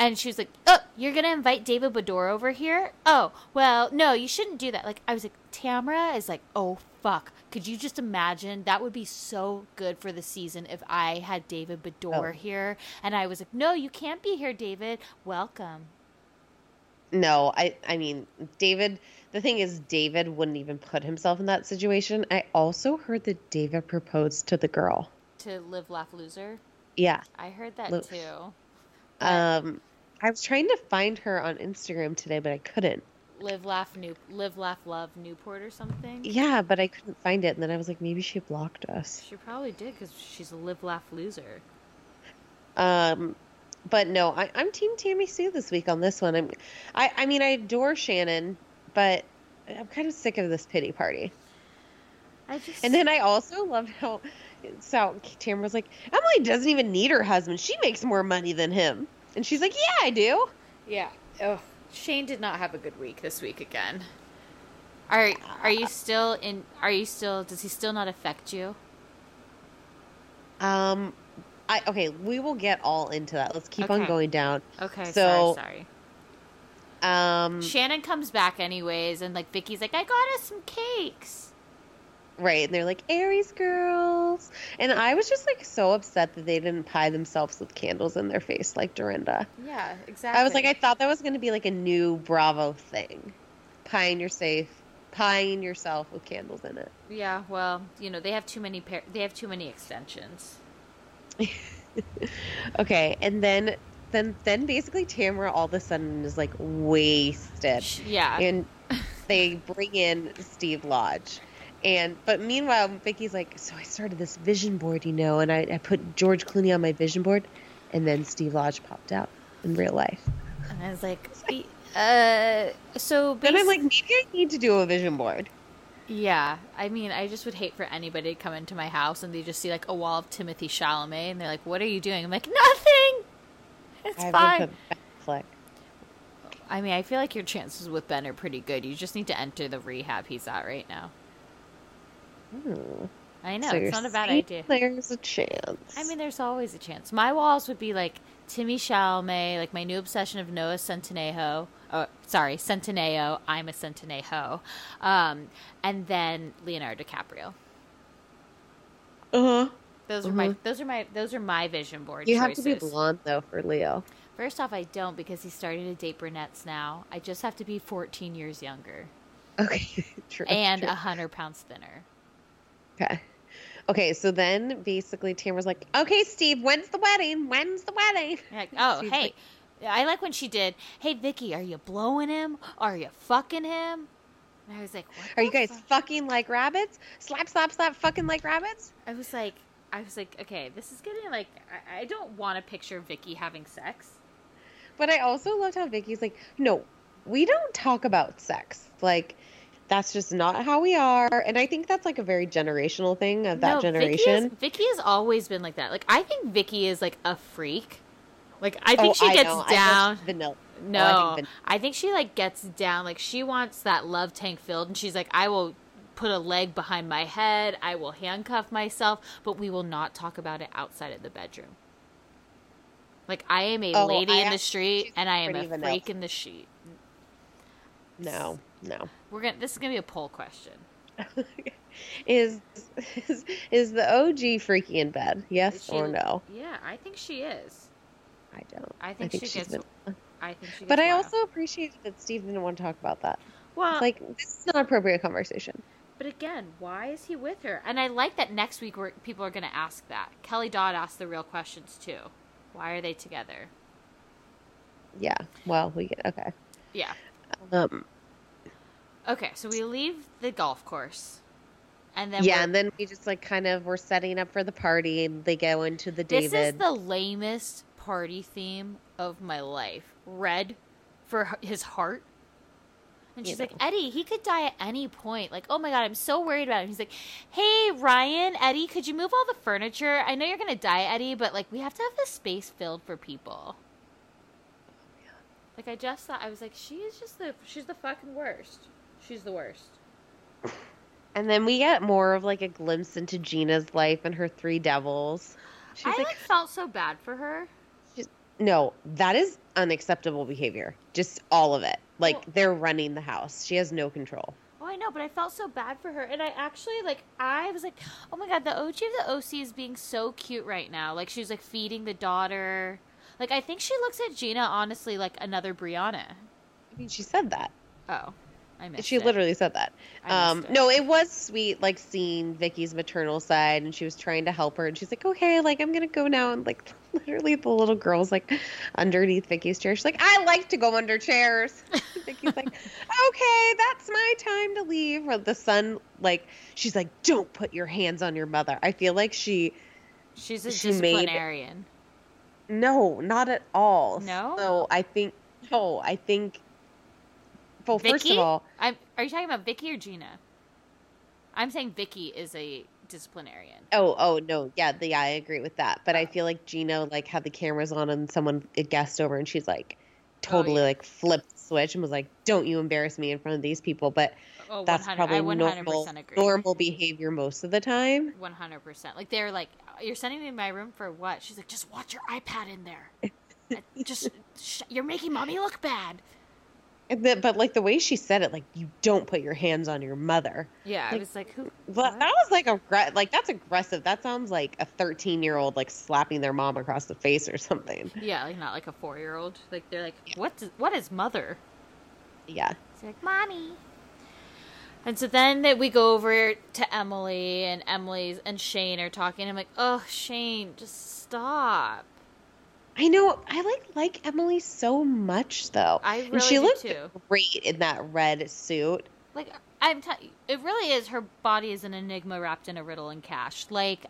And she was like, "Oh, you're gonna invite David Beador over here? Oh, well, no, you shouldn't do that." Like, I was like, Tamra is like, "Oh fuck, could you just imagine? That would be so good for the season if I had David Beador Oh. here." And I was like, "No, you can't be here, David. Welcome." No, I I mean, David, the thing is David wouldn't even put himself in that situation. I also heard that David proposed to the girl. To live, laugh, loser. Yeah. I heard that Look. too. Um I was trying to find her on Instagram today, but I couldn't. Live, laugh, new, live, laugh, love Newport or something. Yeah, but I couldn't find it and then I was like maybe she blocked us. She probably did because she's a live, laugh, loser. Um, but no, I, I'm Team Tammy Sue this week on this one. I'm, I, I mean, I adore Shannon, but I'm kind of sick of this pity party. I just And then I also loved how, so Tamra was like, Emily doesn't even need her husband. She makes more money than him. And she's like, yeah, I do. yeah. Oh, Shane did not have a good week this week again. Are are you still in? Are you still? Does he still not affect you? Um, I okay, we will get all into that. Let's keep on going down. Okay, So- sorry, Um. Shannon comes back anyways, and like Vicki's like, I got us some cakes. Right, and they're like Aries girls, and I was just like so upset that they didn't pie themselves with candles in their face like Dorinda. Yeah, exactly. I was like, I thought that was going to be like a new Bravo thing, pieing your safe, pieing yourself with candles in it. yeah. Well, you know, they have too many. Par- they have too many extensions. Okay, and then then then basically Tamra all of a sudden is like wasted, Yeah. and they bring in Steve Lodge. And but meanwhile, Vicki's like, so I started this vision board, you know, and I, I put George Clooney on my vision board, and then Steve Lodge popped out in real life. And I was like, "E- uh, so Then I'm like, maybe I need to do a vision board. yeah. I mean, I just would hate for anybody to come into my house and they just see like a wall of Timothy Chalamet and they're like, "What are you doing?" I'm like, "Nothing. It's I fine." Affleck. I mean, I feel like your chances with Ben are pretty good. You just need to enter the rehab he's at right now. I know So it's not a bad idea. There's a chance. I mean, there's always a chance. My walls would be like Timmy Chalamet, like my new obsession of Noah Centineo. Oh, sorry, Centineo. I'm a Centineo. Um, and then Leonardo DiCaprio. Uh huh. Those are my those are my those are my vision board. You have to be blonde though for Leo. First off, I don't because he's starting to date brunettes now. I just have to be 14 years younger Okay, true. and a hundred pounds thinner. Okay. Okay, so then basically Tamra's like, okay, Steve, when's the wedding? When's the wedding? Like, oh, She's hey, like- I like when she did. Hey, Vicki, are you blowing him? Are you fucking him? And I was like, what Are you guys fuck? fucking like rabbits? Slap, slap, slap, fucking like rabbits? I was like, I was like, okay, this is getting like, I, I don't want to picture Vicki having sex. But I also loved how Vicki's like, no, we don't talk about sex. Like, that's just not how we are. And I think that's like a very generational thing of that No, generation. Vicki, is, Vicki has always been like that. Like, I think Vicki is like a freak. Like, I Oh, think she gets know. Down. vanilla. No, Oh, I think I think she like gets down. Like she wants that love tank filled, and she's like, I will put a leg behind my head. I will handcuff myself, but we will not talk about it outside of the bedroom. Like I am a Oh, lady I in the street, and I am a vanilla. freak in the sheet. no, no. We're gonna. This is gonna be a poll question. is, is is the OG freaky in bed? Yes she- or no? Yeah, I think she is. I don't. I think, she she's gets. vanilla. I think she. Gets But I wild. also appreciated that Steve didn't want to talk about that. well, It's like this is not appropriate conversation. But again, why is he with her? And I like that next week where people are going to ask that. Kelly Dodd asked the real questions too. Why are they together? Yeah. Well, we get okay. Yeah. Um. Okay, so we leave the golf course, and then yeah, and then we just like kind of we're setting up for the party, and they go into the David. this is the lamest party theme of my life. Red for his heart. And You she's like. Eddie, he could die at any point. Like, oh my god, I'm so worried about him. He's like, hey Ryan, Eddie, could you move all the furniture? I know you're gonna die, Eddie, but like we have to have the space filled for people. Oh, like I just thought, I was like, she is just the, she's the fucking worst. She's the worst. And then we get more of like a glimpse into Gina's life and her three devils. She's I like, like felt so bad for her. no, that is unacceptable behavior. Just all of it. Like Well- they're running the house. She has no control. Oh, I know, but I felt so bad for her, and I actually like. I was like, "Oh my god, the OG of the OC is being so cute right now." Like she's like feeding the daughter. Like I think she looks at Gina honestly like another Brianna. I mean, she said that. Oh, I missed She it. literally said that. Um, it. no, it was sweet, like seeing Vicki's maternal side, and she was trying to help her, and she's like, "Okay, like I'm gonna go now," and like literally the little girl's like underneath Vicki's chair. She's like, "I like to go under chairs." Vicki's like, "Okay, that's my time to leave." Or the son, like, she's like, "Don't put your hands on your mother." I feel like she, She's a she made- disciplinarian. no, not at all. No? So I think, no, I think. Well, first of all, I'm, are you talking about Vicki or Gina? I'm saying Vicki is a disciplinarian. Oh, oh no, yeah, the, yeah, I agree with that. But I oh. feel like Gina like had the cameras on and someone a guest over, and she's like oh, totally yeah. like flipped the switch and was like, "Don't you embarrass me in front of these people." But Oh, that's probably I 100% normal agree. normal behavior most of the time. One hundred percent. Like they're like, you're sending me to my room for what? She's like, just watch your iPad in there. Just, sh- you're making mommy look bad. The, but like the way she said it, like you don't put your hands on your mother. Yeah, I Like, was like, who? But that was like aggr- like that's aggressive. That sounds like a 13 year old like slapping their mom across the face or something. Yeah, like not like a four year old. Like they're like, what? Does, what is mother? Yeah. It's like mommy. And so then that we go over to Emily, and Emily's and Shane are talking. I'm like, oh, Shane, just stop. I know. I like like Emily so much though. I and she looked too. great in that red suit. Like I'm, t- it really is. Her body is an enigma wrapped in a riddle and cash. Like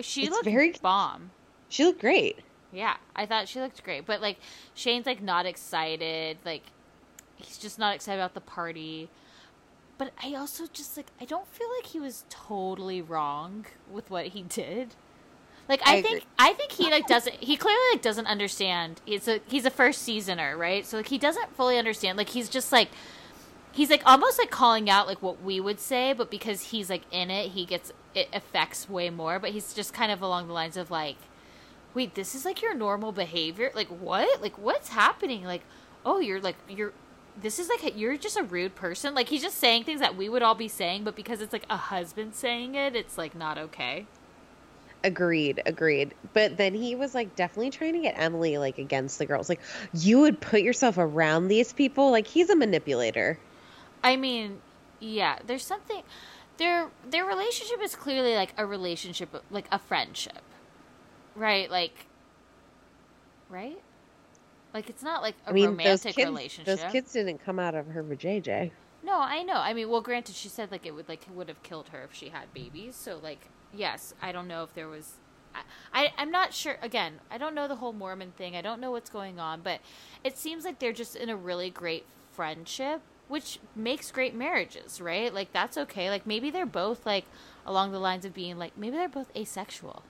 she It's looked very- bomb. She looked great. Yeah, I thought she looked great. But like Shane's like not excited. Like he's just not excited about the party. But I also just like I don't feel like he was totally wrong with what he did. Like I, I think agree. I think he like doesn't he clearly like doesn't understand. He's a he's a first seasoner, right? So like he doesn't fully understand. Like he's just like he's like almost like calling out like what we would say, but because he's like in it, he gets it affects way more. But he's just kind of along the lines of like, wait, this is like your normal behavior? Like what? Like what's happening? Like, oh, you're like you're this is like you're just a rude person. Like he's just saying things that we would all be saying, but because it's like a husband saying it, it's like not okay. Agreed, agreed. But then he was like definitely trying to get Emily like against the girls. Like you would put yourself around these people. Like he's a manipulator. I mean, yeah, there's something their their relationship is clearly like a relationship like a friendship. Right? Like right? Like it's not like a I mean, romantic those kids, relationship. those kids didn't come out of her vajayjay. No, I know. I mean, well, granted, she said like it would like would have killed her if she had babies. So like, yes, I don't know if there was. I, I I'm not sure. Again, I don't know the whole Mormon thing. I don't know what's going on, but it seems like they're just in a really great friendship, which makes great marriages, right? Like that's okay. Like maybe they're both like along the lines of being like maybe they're both asexual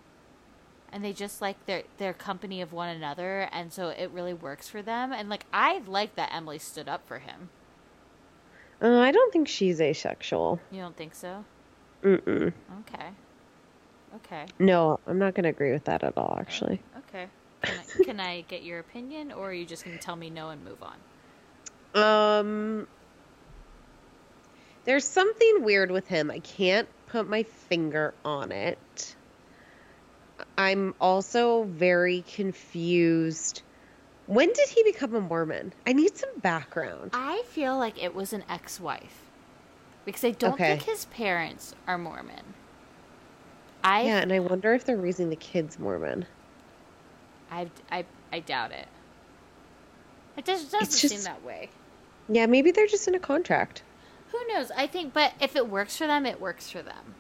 and they just like their their company of one another and so it really works for them and like i like that emily stood up for him Uh, I don't think she's asexual. you don't think so Mm-mm. okay okay No, I'm not going to agree with that at all. Actually, okay can I, can I get your opinion or are you just going to tell me no and move on um, there's something weird with him. I can't put my finger on it. I'm also very confused. When did he become a Mormon? I need some background. i feel like it was an ex-wife because i don't Okay. think his parents are mormon i yeah, and I wonder if they're raising the kids Mormon. I, I i doubt it it just doesn't just- seem that way Yeah, maybe they're just in a contract. Who knows? I think, but if it works for them, it works for them.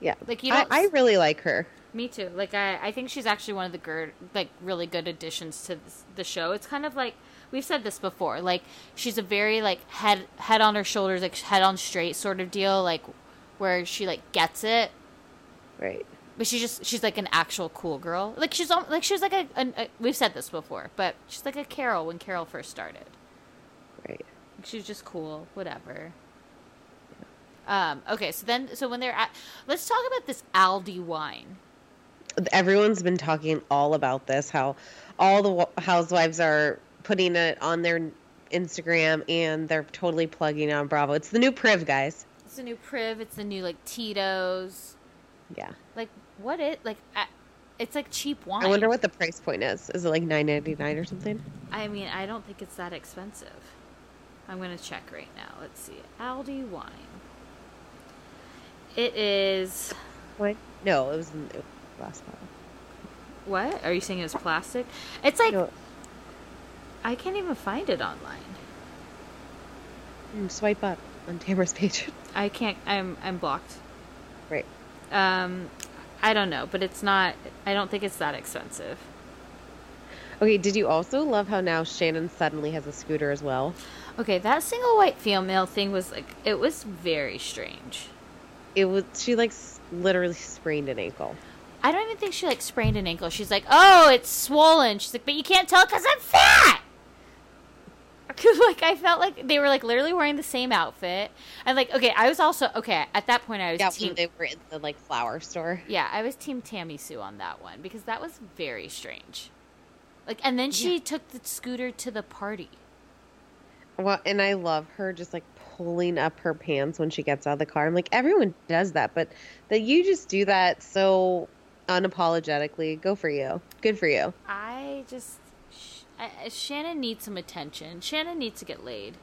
Yeah, Like, you I, I really like her. Me too. Like I, I think she's actually one of the good, like really good additions to this, the show. It's kind of like we've said this before. Like she's a very like head head on her shoulders, like head on straight sort of deal. Like where she like gets it, Right. but she just she's like an actual cool girl. Like she's like she's like a, an a we've said this before, but she's like a Carole when Carole first started. Right. Like, She's just cool, whatever. Um, okay, so then, so when they're at, let's talk about this Aldi wine. everyone's been talking all about this how all the housewives are putting it on their instagram and they're totally plugging on bravo it's the new priv guys It's the new Priv. It's the new like Tito's. Yeah Like what it like? I, it's like cheap wine. i wonder what the price point is is it like 9.99 or something I mean, I don't think it's that expensive. I'm gonna check right now. Let's see. Aldi wine. It is. what no it was in the last bottle What are you saying? It was plastic? It's like no, I can't even find it online. mm, swipe up on Tamra's page I can't. I'm I'm blocked. right Um, I don't know, but it's not. I don't think it's that expensive. okay did you also love how now shannon suddenly has a scooter as well Okay, that single white female thing was like it was very strange. it was she like literally sprained an ankle I don't even think she like sprained an ankle. She's like, "Oh, it's swollen." She's like, "But you can't tell because I'm fat." Like I felt like they were like literally wearing the same outfit, and like okay, I was also okay at that point. I was yeah team, they were in the like flower store yeah, I was team Tammy Sue on that one because that was very strange. Like, and then she took the scooter to the party. Well, and I love her just like pulling up her pants when she gets out of the car. I'm like, everyone does that, but that you just do that so unapologetically. Go for you. Good for you. I just I, Shannon needs some attention. Shannon needs to get laid.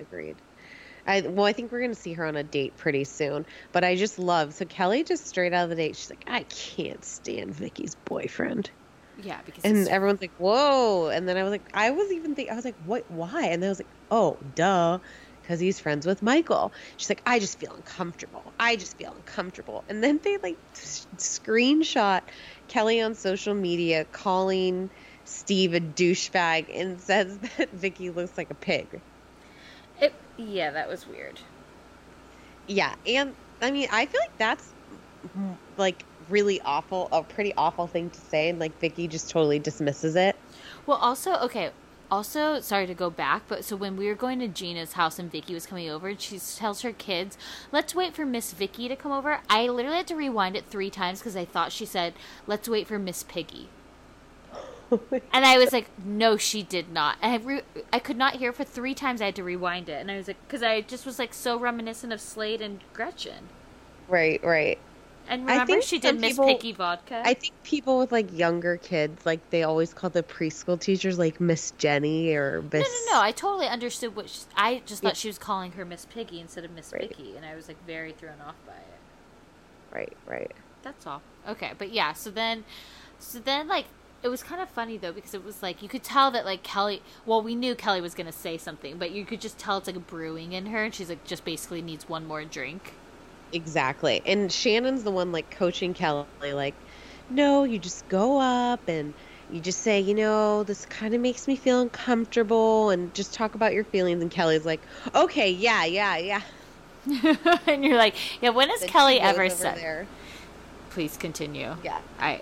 Agreed. I well, I think we're gonna see her on a date pretty soon. But I just love so Kelly just straight out of the date. She's like, I can't stand Vicki's boyfriend, Yeah, because and everyone's like, whoa. And then I was like, I was even think I was like, what? Why? And then I was like, oh, duh. Because he's friends with Michael. She's like, I just feel uncomfortable. I just feel uncomfortable. And then they like screenshot Kelly on social media calling Steve a douchebag and says that Vicki looks like a pig. it, yeah, that was weird. Yeah, and I mean, I feel like that's like really awful, a pretty awful thing to say, and like Vicki just totally dismisses it. Well, also, okay, also, sorry to go back, but so when we were going to Gina's house and Vicki was coming over, and she tells her kids, "Let's wait for Miss Vicki to come over." I literally had to rewind it three times because I thought she said, "Let's wait for Miss Piggy." and I was like, no, she did not. And I, re- I could not hear for three times. I had to rewind it, and I was like, because I just was like so reminiscent of Slade and Gretchen. Right, right. And I remember, think she did Miss people- Piggy vodka. I think people with like younger kids, like they always call the preschool teachers like Miss Jenny or no, Miss. no, no. I totally understood what she, I just thought she was calling her Miss Piggy instead of Miss Right. Vicki, and I was like very thrown off by it. Right, right. That's all. Okay, but yeah, so then so then like it was kind of funny though because it was like you could tell that like Kelly well we knew Kelly was going to say something, but you could just tell it's like brewing in her and she's like just basically needs one more drink. Exactly. And Shannon's the one like coaching Kelly, like, no, you just go up and you just say, you know, this kind of makes me feel uncomfortable and just talk about your feelings. And Kelly's like, okay, yeah, yeah, yeah. and you're like, yeah, when has Then Kelly ever said there. please continue. Yeah. I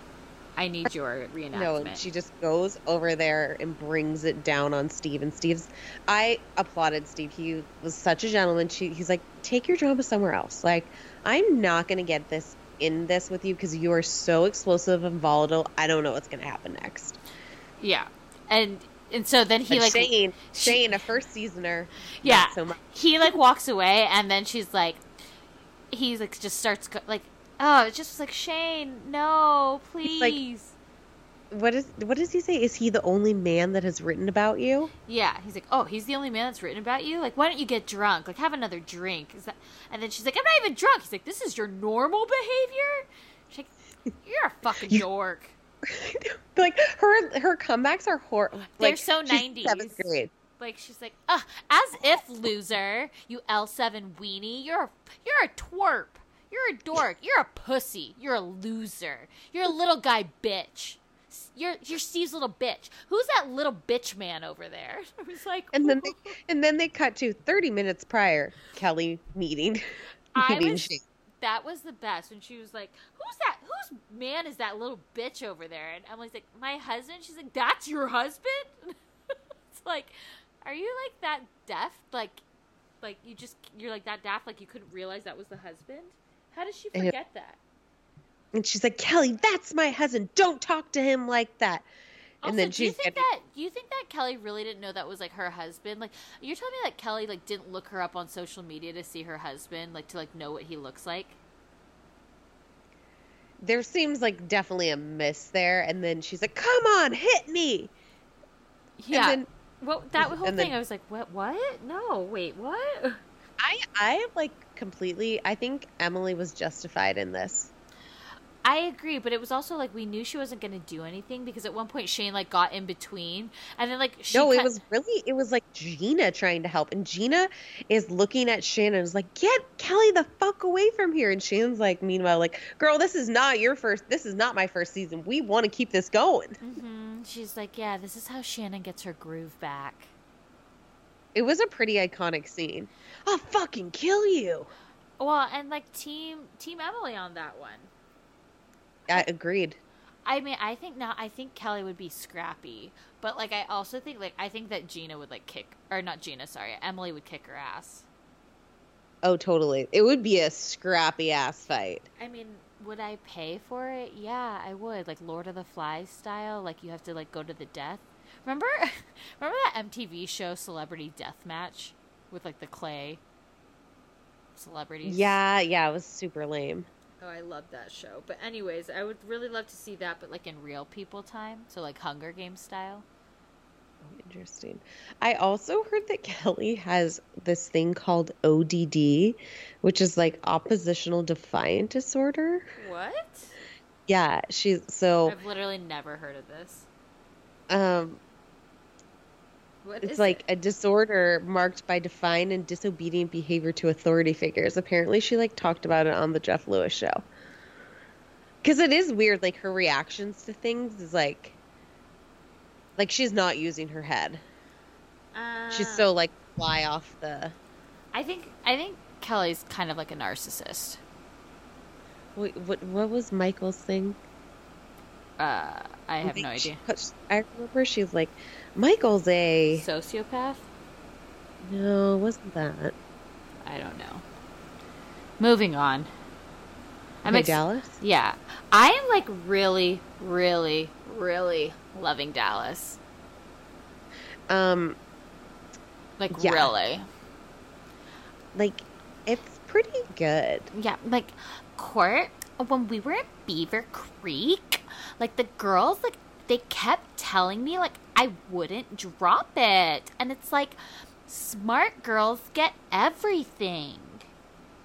I need your reenactment. No, and she just goes over there and brings it down on Steve. And Steve's, I applauded Steve. He was such a gentleman. She, he's like, take your drama somewhere else. Like, I'm not going to get this in this with you because you are so explosive and volatile. I don't know what's going to happen next. yeah. And and so then he But like Shane, she- Shane, a first seasoner. Yeah. So. He like walks away, and then she's like, he's like just starts like, oh, it's just like Shane, no, He's like- please. What is what does he say? Is he the only man that has written about you? yeah, he's like, oh, he's the only man that's written about you. Like, why don't you get drunk? Like, have another drink. Is that? And then she's like, I'm not even drunk. He's like, this is your normal behavior. She's like, you're a fucking dork. like her her comebacks are horrible. They're like, so 90s. Seventh grade. Like she's like, uh, as if loser, you L seven weenie, you're a, you're a twerp, you're a dork, you're a pussy, you're a loser, you're a little guy bitch, you're you're Steve's little bitch. Who's that little bitch man over there? I was like, And then they and then they cut to 30 minutes prior Kelly meeting. I meeting was, Shane. that was the best when she was like, "Who's that? Whose man is that little bitch over there?" And Emily's like, "My husband." She's like, "That's your husband?" it's like, are you like that deaf? Like, like you just you're like that deaf? Like you couldn't realize that was the husband? How does she forget that? And she's like, Kelly, that's my husband. Don't talk to him like that. And Also, then do you think getting- that do you think that Kelly really didn't know that was like her husband? Like you're telling me that Kelly like didn't look her up on social media to see her husband, like to like know what he looks like? there seems like definitely a miss there. And then she's like, come on, hit me. Yeah. then- well, that whole thing, then- I was like, what? What? No, wait, what? I I like completely I think Emily was justified in this. I agree, but it was also like we knew she wasn't going to do anything because at one point Shane like got in between, and then like she no, it was really it was like Gina trying to help. And Gina is looking at Shannon and is like, Get Kelly the fuck away from here. And Shannon's like, meanwhile, like, girl, this is not your first this is not my first season. We want to keep this going. Mhm. She's like, yeah, this is how Shannon gets her groove back. It was a pretty iconic scene. I'll fucking kill you. Well, and like team Team Emily on that one. I agreed. I mean, I think now I think Kelly would be scrappy, but like I also think like I think that Gina would like kick or not Gina, sorry, Emily would kick her ass. Oh, totally. It would be a scrappy ass fight. I mean, would I pay for it? Yeah, I would. Like Lord of the Flies style, like you have to like go to the death. Remember remember that MTV show Celebrity Deathmatch with like the clay celebrities? Yeah, yeah, it was super lame. Oh, I love that show. But anyways, I would really love to see that but like in real people time, so like Hunger Games style. Interesting. I also heard that Kelly has this thing called ODD, which is like oppositional defiant disorder. What? Yeah, she's so I've literally never heard of this. um What it's like it? a disorder marked by defiant and disobedient behavior to authority figures. Apparently she like talked about it on the Jeff Lewis show. Cuz it is weird like her reactions to things is like like she's not using her head. She's Uh, so like fly off the I think I think Kelly's kind of like a narcissist. Wait, what what was Michael's thing? Uh, I have no idea. put- I remember she's like, Michael's a. Sociopath? No, wasn't that? I don't know. Moving on. I'm ex- Dallas? Yeah. I am like really, really, really loving Dallas. Um, Like Yeah. really. like, it's pretty good. Yeah, like Court when we were at Beaver Creek, like the girls like they kept telling me like I wouldn't drop it. And it's like smart girls get everything.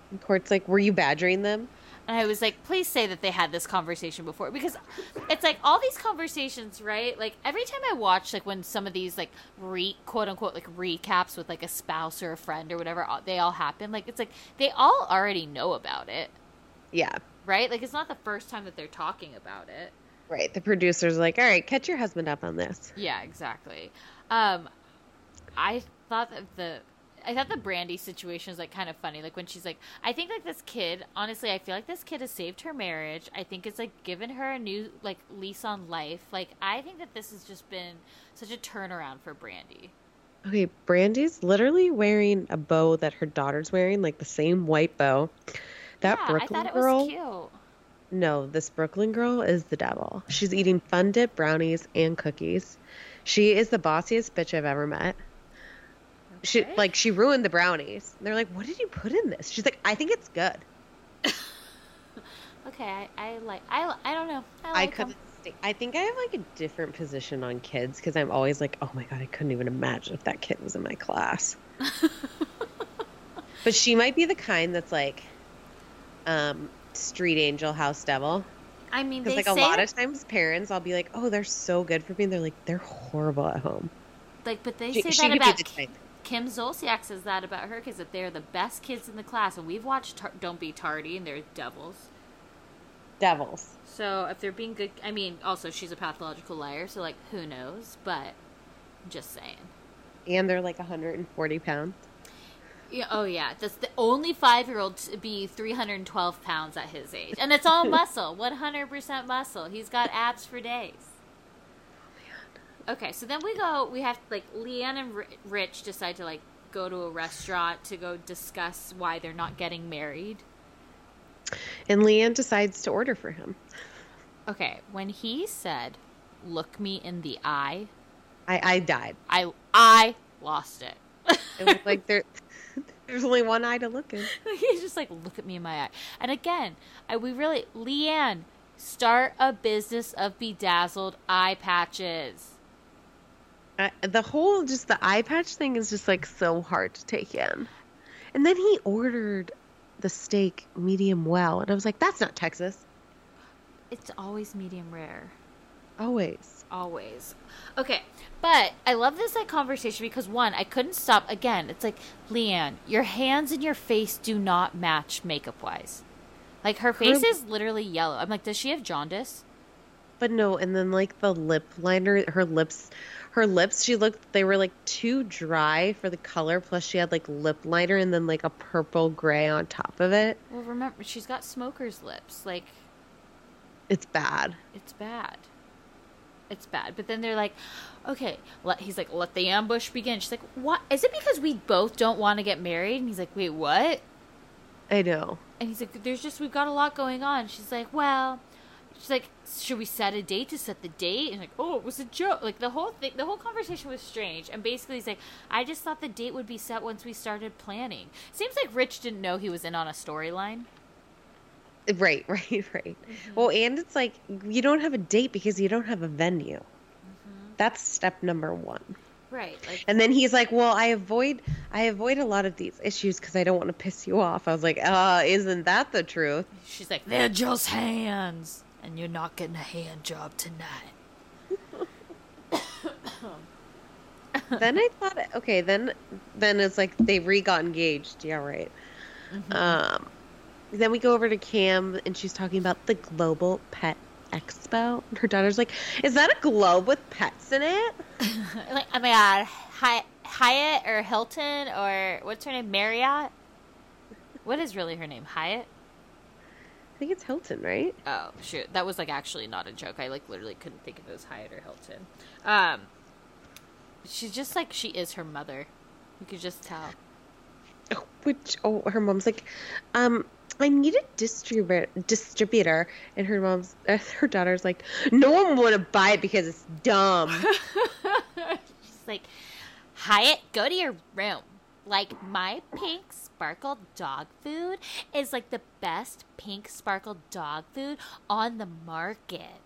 And Court's like, were you badgering them? And I was like, please say that they had this conversation before because it's like all these conversations, right? Like every time I watch, like when some of these like re quote unquote like recaps with like a spouse or a friend or whatever, uh, they all happen. Like it's like they all already know about it, Yeah. Right? Like it's not the first time that they're talking about it. Right. The producer's like, all right, catch your husband up on this. Yeah, exactly. Um, I thought that the I thought the Brandi situation was like kind of funny. Like when she's like, I think like this kid. Honestly, I feel like this kid has saved her marriage. I think it's like given her a new like lease on life. Like I think that this has just been such a turnaround for Brandi. Okay, Brandi's literally wearing a bow that her daughter's wearing, like the same white bow. That yeah, Brooklyn I thought it girl. was cute. No, this Brooklyn girl is the devil. She's eating fun dip brownies and cookies. She is the bossiest bitch I've ever met. She like she ruined the brownies. They're like, "What did you put in this?" She's like, "I think it's good." Okay, I, I like. I I don't know. I I couldn't. I think I have like a different position on kids because I'm always like, "Oh my god, I couldn't even imagine if that kid was in my class." but she might be the kind that's like, um, street angel, house devil. I mean, Because like say a lot of times, parents, I'll be like, "Oh, they're so good for me." And they're like, "They're horrible at home." like, but they She- say she that about Kim Zolciak says that about her kids that they're the best kids in the class, and we've watched Tar- Don't Be Tardy, and they're devils. Devils. So if they're being good, I mean, also she's a pathological liar, so like who knows? But just saying. And they're like 140 pounds. Yeah, oh yeah, that's the only five-year-old to be 312 pounds at his age, and it's all muscle, 100% muscle. He's got abs for days. Oh, okay, so then we go. We have like LeeAnne and Rich decide to like go to a restaurant to go discuss why they're not getting married. And LeeAnne decides to order for him. Okay, when he said, "Look me in the eye," I, I died. I I lost it. It was like there, there's only one eye to look in. He's just like, look at me in my eye. And again, I, we really, LeeAnne, start a business of bedazzled eye patches. Uh, the whole just the eye patch thing is just like so hard to take in. And then he ordered the steak medium well, and I was like, that's not Texas. It's always medium rare. Always. Always. Okay, but I love this like conversation because one, I couldn't stop. Again, it's like LeeAnne, your hands and your face do not match makeup wise. Like her face is literally yellow. I'm like, does she have jaundice? But no, and then like the lip liner, her lips, her lips, she looked, they were like too dry for the color. Plus, she had like lip liner and then like a purple gray on top of it. Well, remember, she's got smoker's lips. Like, It's bad. it's bad. It's bad. But then they're like, okay, let, he's like, let the ambush begin. She's like, what? Is it because we both don't want to get married? And he's like, wait, what? I know. And he's like, there's just, we've got a lot going on. She's like, well, she's like, should we set a date to set the date? And like, oh, it was a joke. Like the whole thing, the whole conversation was strange. And basically, he's like, I just thought the date would be set once we started planning. Seems like Rich didn't know he was in on a storyline. Right, right, right. Well, and it's like you don't have a date because you don't have a venue. That's step number one. Right. Like, And then he's like, "Well, I avoid I avoid a lot of these issues because I don't want to piss you off." I was like, "Uh, isn't that the truth?" she's like, they're just hands. And you're not getting a hand job tonight. then I thought, okay, then then it's like they re got engaged. Yeah, right. Um, then we go over to Cam and she's talking about the Global Pet Expo. And her daughter's like, "Is that a globe with pets in it?" like, oh my god, Hy- Hyatt or Hilton or what's her name? Marriott? What is really her name? Hyatt? I think it's Hilton, right? Oh shoot, that was like actually not a joke. I like literally couldn't think if it was Hyatt or Hilton. Um, she's just like she is her mother. You could just tell. Which oh, her mom's like, um, I need a distributor, distributor, and her mom's, uh, her daughter's like, no one would have buy it because it's dumb. She's like, Hyatt, go to your room. Like my pink sparkle dog food is like the best pink sparkle dog food on the market.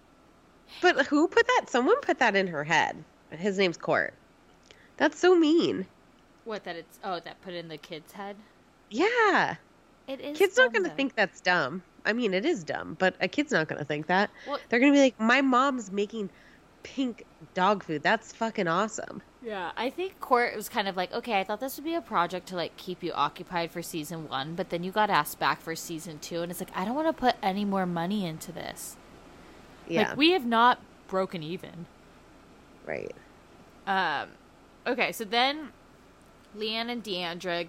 but who put that? Someone put that in her head. His name's Court. That's so mean. What that it's oh that put in the kid's head. Yeah, It is. kids not going to though. think that's dumb. I mean, it is dumb, but a kid's not going to think that. Well- They're going to be like, my mom's making pink dog food. That's fucking awesome. Yeah, I think Court was kind of like, okay, I thought this would be a project to like keep you occupied for season one, but then you got asked back for season two, and it's like I don't want to put any more money into this. Yeah, Like we have not broken even. right. Um, okay, so then LeeAnne and D'Andra,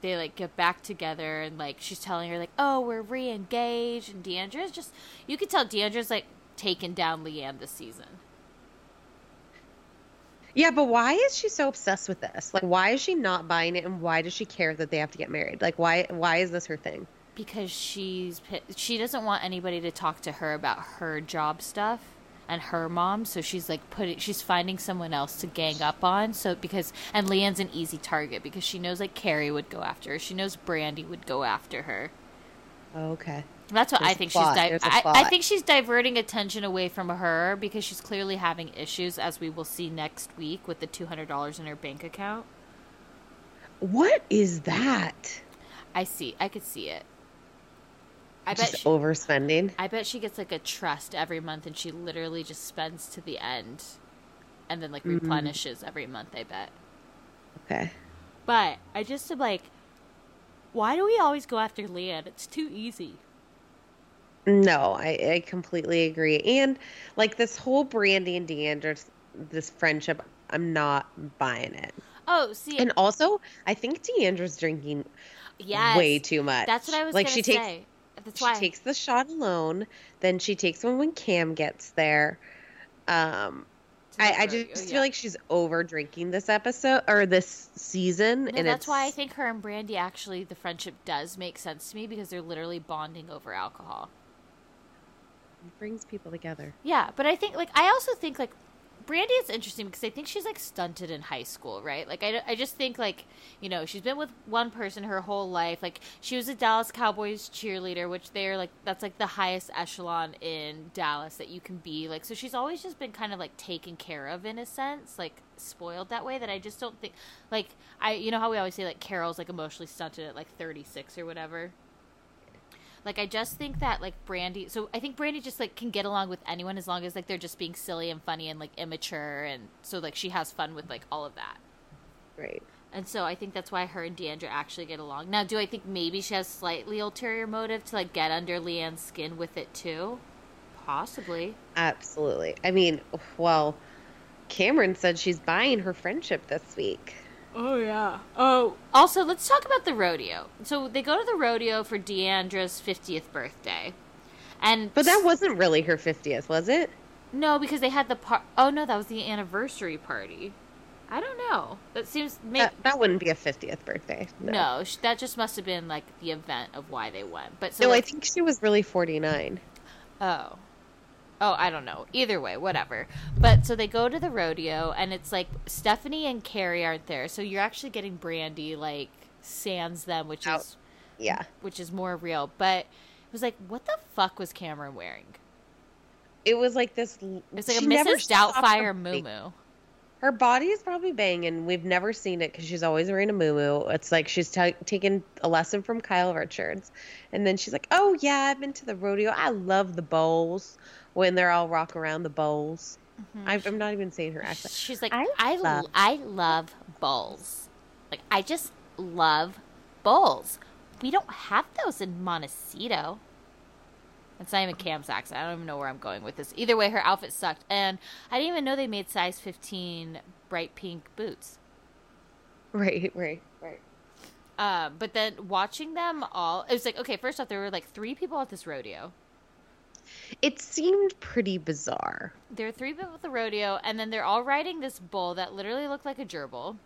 they like get back together, and like she's telling her like, oh, we're re-engaged, and D'Andra's just, you could tell D'Andra's like taken down LeeAnne this season. Yeah, but why is she so obsessed with this? Like, why is she not buying it, and why does she care that they have to get married? Like, why? Why is this her thing? because she's she doesn't want anybody to talk to her about her job stuff and her mom so she's like putting she's finding someone else to gang up on so because and LeeAnne's an easy target because she knows like Cary would go after her. She knows Brandi would go after her. Okay. that's what There's I think she's di- I, I think she's diverting attention away from her because she's clearly having issues as we will see next week with the $200 in her bank account. What is that? I see. I could see it I bet she- overspending. I bet she gets like a trust every month and she literally just spends to the end and then like mm. replenishes every month, I bet. Okay. But I just am like, why do we always go after LeeAnne? It's too easy. No, I, I completely agree. And like this whole Brandi and D'Andra's this friendship, I'm not buying it. Oh, see, And also, I think D'Andra's drinking yes, way too much. That's what I was like. She takes say. That's she why. takes the shot alone. Then she takes one when Cam gets there. Um, I, I just yeah. feel like she's over drinking this episode or this season, No, and that's it's why I think her and Brandi actually the friendship does make sense to me because they're literally bonding over alcohol. it brings people together. Yeah, but I think like I also think like Brandi is interesting because I think she's like stunted in high school, right? Like I, I just think like you know she's been with one person her whole life. Like she was a Dallas Cowboys cheerleader, which they're like that's like the highest echelon in Dallas that you can be. Like so she's always just been kind of like taken care of in a sense, like spoiled that way. That I just don't think like I you know how we always say like Carole's like emotionally stunted at like thirty six or whatever. Like I just think that like Brandi so I think Brandi just like can get along with anyone as long as like they're just being silly and funny and like immature and so like she has fun with like all of that. Right. And so I think that's why her and D'Andra actually get along. Now, do I think maybe she has slightly ulterior motive to like get under LeeAnne's skin with it too? Possibly. Absolutely. I mean, well, Kameron said she's buying her friendship this week. Oh yeah. Oh. Also, let's talk about the rodeo. So they go to the rodeo for D'Andra's 50th birthday. And But that wasn't really her 50th, was it? No, because they had the par. Oh no, that was the anniversary party. I don't know. That seems maybe That, that wouldn't be a 50th birthday. No. no. That just must have been like the event of why they went. But so No, I think she was really 49. Oh. Oh, I don't know. Either way, whatever. But so they go to the rodeo, and it's like Stephanie and Cary aren't there, so you're actually getting Brandi like sans them, which Out. is Yeah. which is more real. But it was like, what the fuck was Kameron wearing? It was like this. It's like a Mrs. Doubtfire moo body. Her body is probably banging. We've never seen it because she's always wearing a moo moo. It's like she's ta taken a lesson from Kyle Richards. And then she's like, oh, yeah, I've been to the rodeo. I love the bowls when they're all rock around the bowls. Mm-hmm. I, I'm not even saying her accent. She's like, I I love- I love bowls. Like I just love bowls. We don't have those in Montecito. It's not even Cam's accent. I don't even know where I'm going with this. Either way, her outfit sucked, and I didn't even know they made size 15 bright pink boots. Right, right, right. Um, but then watching them all, it was like okay. First off, there were like three people at this rodeo. It seemed pretty bizarre. There were three people at the rodeo, and then they're all riding this bull that literally looked like a gerbil.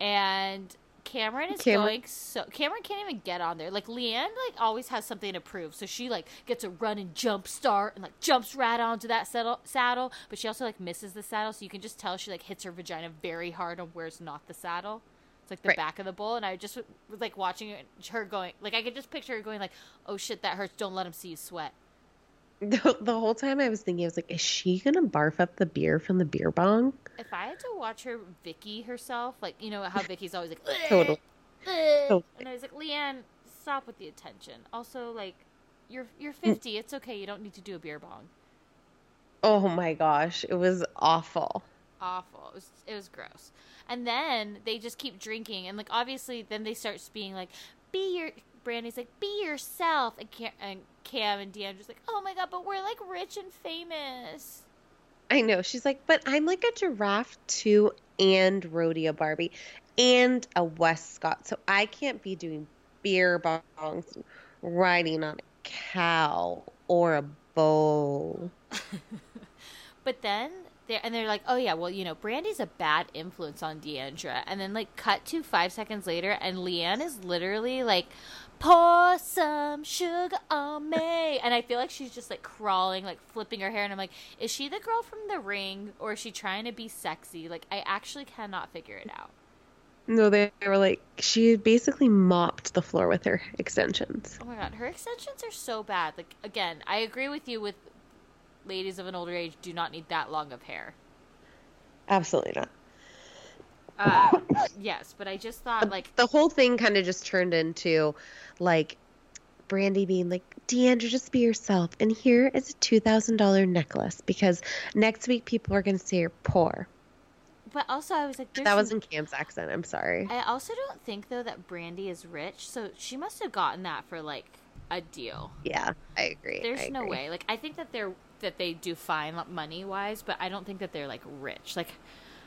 And Kameron is Kameron- going so Kameron can't even get on there. Like LeeAnne, like always has something to prove, so she like gets a run and jump start and like jumps right onto that saddle. Saddle, but she also like misses the saddle, so you can just tell she like hits her vagina very hard on where's not the saddle. It's like the Right. back of the bull, and I just was like watching her going, like I could just picture her going like, "Oh shit, that hurts! Don't let him see you sweat." The, the whole time I was thinking, I was like, is she gonna barf up the beer from the beer bong? If I had to watch her Vicki herself, like you know how Vicki's always like, Totally. Totally. and I was like, LeeAnne, stop with the attention. Also, like, you're you're mm. 50. It's okay. You don't need to do a beer bong. Oh my gosh, it was awful. Awful. It was it was gross. And then they just keep drinking, and like obviously, then they start being like, be your. Brandi's like, be yourself, and Cam and, Cam and D'Andra's like, oh my god, but we're like rich and famous. I know. She's like, but I'm like a giraffe too, and rodeo Barbie, and a Westcott, so I can't be doing beer bongs, riding on a cow or a bull. But then they're and they're like, oh yeah, well you know, Brandi's a bad influence on D'Andra, and then like cut to five seconds later, and LeeAnne is literally like, pour some sugar on me, and I feel like she's just like crawling, like flipping her hair, and I'm like, is she the girl from The Ring, or is she trying to be sexy? Like I actually cannot figure it out. No, they, they were like, she basically mopped the floor with her extensions. Oh my god, her extensions are so bad. Like again, I agree with you with ladies of an older age do not need that long of hair. Absolutely not. Uh, yes, but I just thought like the whole thing kind of just turned into like Brandi being like, D'Andra, just be yourself. And here is a $2,000 necklace because next week people are going to say you're poor. But also, I was like, That was in Cam's accent. I'm sorry. I also don't think though that Brandi is rich, so she must have gotten that for like a deal. Yeah, I agree. There's I no way. Like, I think that they're that they do fine money wise, but I don't think that they're like rich. Like,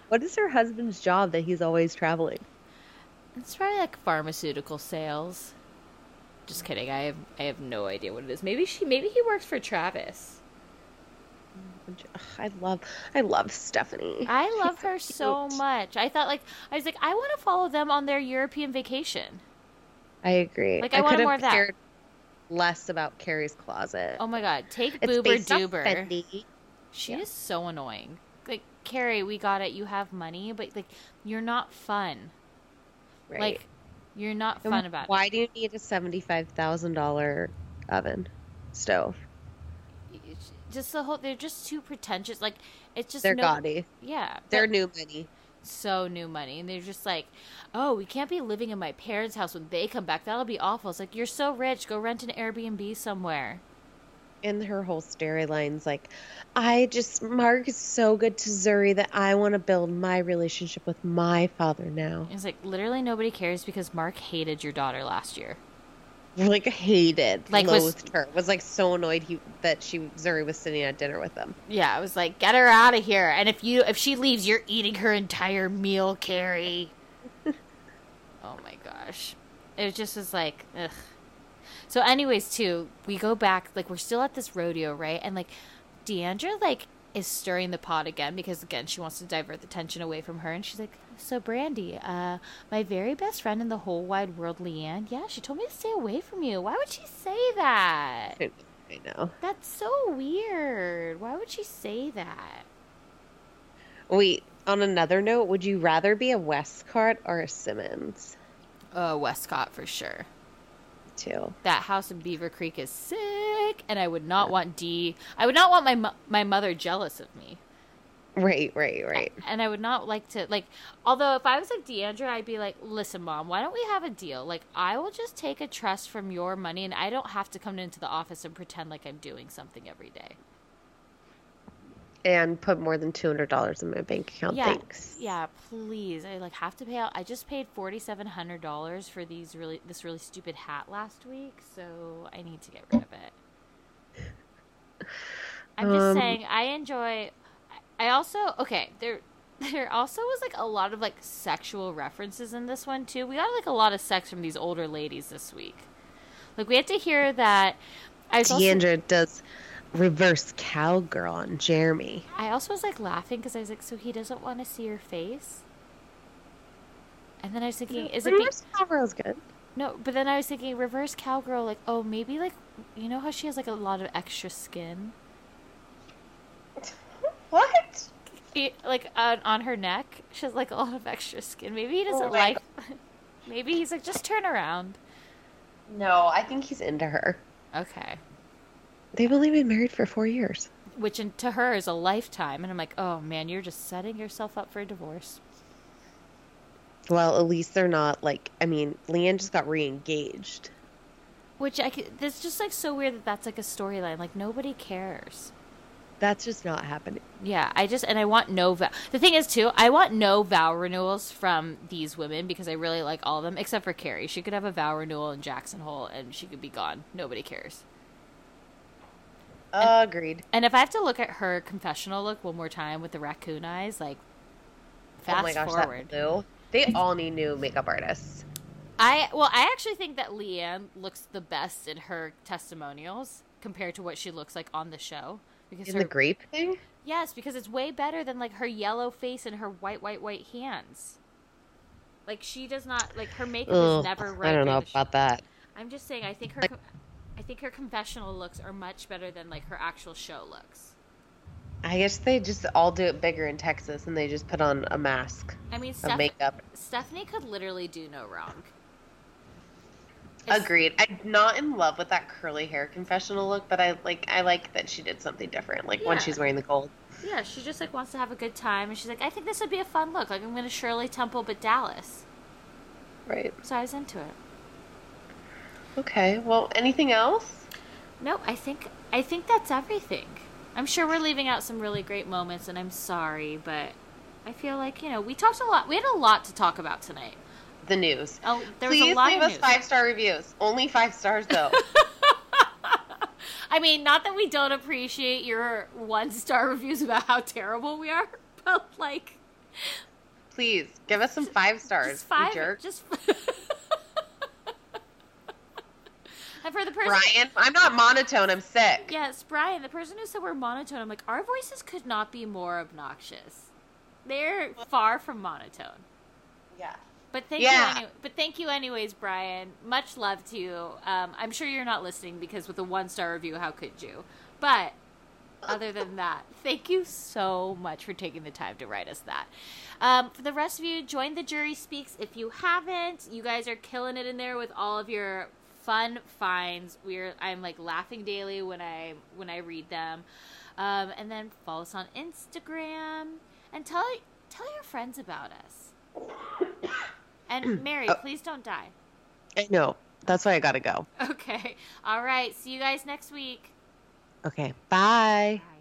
What is her husband's job that he's always traveling? it's probably like pharmaceutical sales. Just kidding. I have I have no idea what it is. Maybe she maybe he works for Travis. I love, I love Stephanie. I love She's her so cute. much. I thought like I was like I want to follow them on their European vacation. I agree. Like, I could have more of that. cared less about Cary's closet. Oh my god, take it's Boober Doober. She Yeah. is so annoying. Like Cary, we got it. You have money, but like you're not fun. Right. Like you're not And fun about Why do you need a seventy-five thousand dollar oven stove? Just the whole. They're just too pretentious. Like it's just They're no, gaudy. Yeah, They're but new money. So new money, and they're just like, oh, we can't be living in my parents' house when they come back. That'll be awful. It's like you're so rich. Go rent an Airbnb somewhere. And her whole storyline's like, I just Mark is so good to Zuri that I want to build my relationship with my father now. It's like literally nobody cares because Mark hated your daughter last year. Like hated, Like, like was- loathed her. Was like so annoyed he that she Zuri was sitting at dinner with them. Yeah, I was like, get her out of here. And if you if she leaves, you're eating her entire meal, Cary. oh my gosh, it just was like, ugh. So, anyways, too, we go back. Like, we're still at this rodeo, right? And like, Deandra like is stirring the pot again because again she wants to divert the tension away from her. And she's like, "So, Brandi, uh, my very best friend in the whole wide world, LeeAnne. Yeah, she told me to stay away from you. Why would she say that?" I, I know. That's so weird. Why would she say that? Wait. On another note, would you rather be a Westcott or a Simmons? Uh, Westcott for sure. Too. That house in Beaver Creek is sick, and I would not want D. I would not want my mo- my mother jealous of me, Right, right, right. and I would not like to like. Although if I was like D'Andra, I'd be like, "Listen, mom, why don't we have a deal? Like, I will just take a trust from your money, and I don't have to come into the office and pretend like I'm doing something every day." And put more than two hundred dollars in my bank account. yeah, Thanks. yeah, please. I like have to pay out. I just paid forty seven hundred dollars for these really this really stupid hat last week, so I need to get rid of it. I'm just Um, saying, I enjoy. I also okay. There, there also was like a lot of like sexual references in this one too. We got like a lot of sex from these older ladies this week. Like we had to hear that. I was also, does reverse cowgirl on Jeremy. I also was like laughing because I was like, so he doesn't want to see your face. And then I was thinking, is it be- reverse cowgirl's good? no? But then I was thinking, reverse cowgirl, like, oh, maybe like, you know how she has like a lot of extra skin, What? It- like on, on her neck. She has like a lot of extra skin. Maybe he doesn't Oh like. maybe he's like, just turn around. No, I think he's into her. Okay. They've only been married for four years. Which in, to her is a lifetime, and I'm like, oh man, you're just setting yourself up for a divorce. Well, at least they're not like. I mean, LeeAnne just got re-engaged. Which I could, that's just like so weird that that's like a storyline. Like nobody cares. That's just not happening. Yeah, I just and I want no vow. The thing is too, I want no vow renewals from these women because I really like all of them except for Cary. She could have a vow renewal in Jackson Hole and she could be gone. Nobody cares. Agreed. And if I have to look at her confessional look one more time with the raccoon eyes, like oh fast oh my gosh, forward. that blue. They all need new makeup artists. I well, I actually think that LeeAnne looks the best in her testimonials compared to what she looks like on the show. Because In her, the grape thing? yes, because it's way better than like her yellow face and her white, white, white hands. Like she does not like her makeup Ugh, is never right. I don't know about that. I'm just saying. I think her, I think her confessional looks are much better than like her actual show looks. I guess they just all do it bigger in Texas and they just put on a mask I mean, Steph- makeup. Stephanie could literally do no wrong. It's- Agreed. I'm not in love with that curly hair confessional look, but I like I like that she did something different. Like when she's wearing the gold. Yeah, she just like wants to have a good time, and she's like, I think this would be a fun look. Like I'm going to Shirley Temple, but Dallas. Right. So I was into it. Okay. Well, anything else? No, I think I think that's everything. I'm sure we're leaving out some really great moments, and I'm sorry, but I feel like you know we talked a lot. We had a lot to talk about tonight. The news. Oh, there was Please a lot leave of us news. five star reviews. Only five stars though. I mean, not that we don't appreciate your one star reviews about how terrible we are, but like Please give us some five stars. just five, just. and for the person, Brian, I'm not monotone. I'm sick. yes, Brian, the person who said we're monotone, I'm like, our voices could not be more obnoxious. They're far from monotone. Yeah. But thank Yeah. you, anyway, but thank you anyways, Brian. Much love to you. Um, I'm sure you're not listening because with a one star review, how could you? But other than that, thank you so much for taking the time to write us that. Um, for the rest of you, join the jury speaks if you haven't. You guys are killing it in there with all of your fun finds. We're I'm like laughing daily when I when I read them. Um, and then follow us on Instagram and tell tell your friends about us. And Mary, please don't die. I know. That's why I gotta go. Okay. All right. See you guys next week. Okay. Bye. Bye.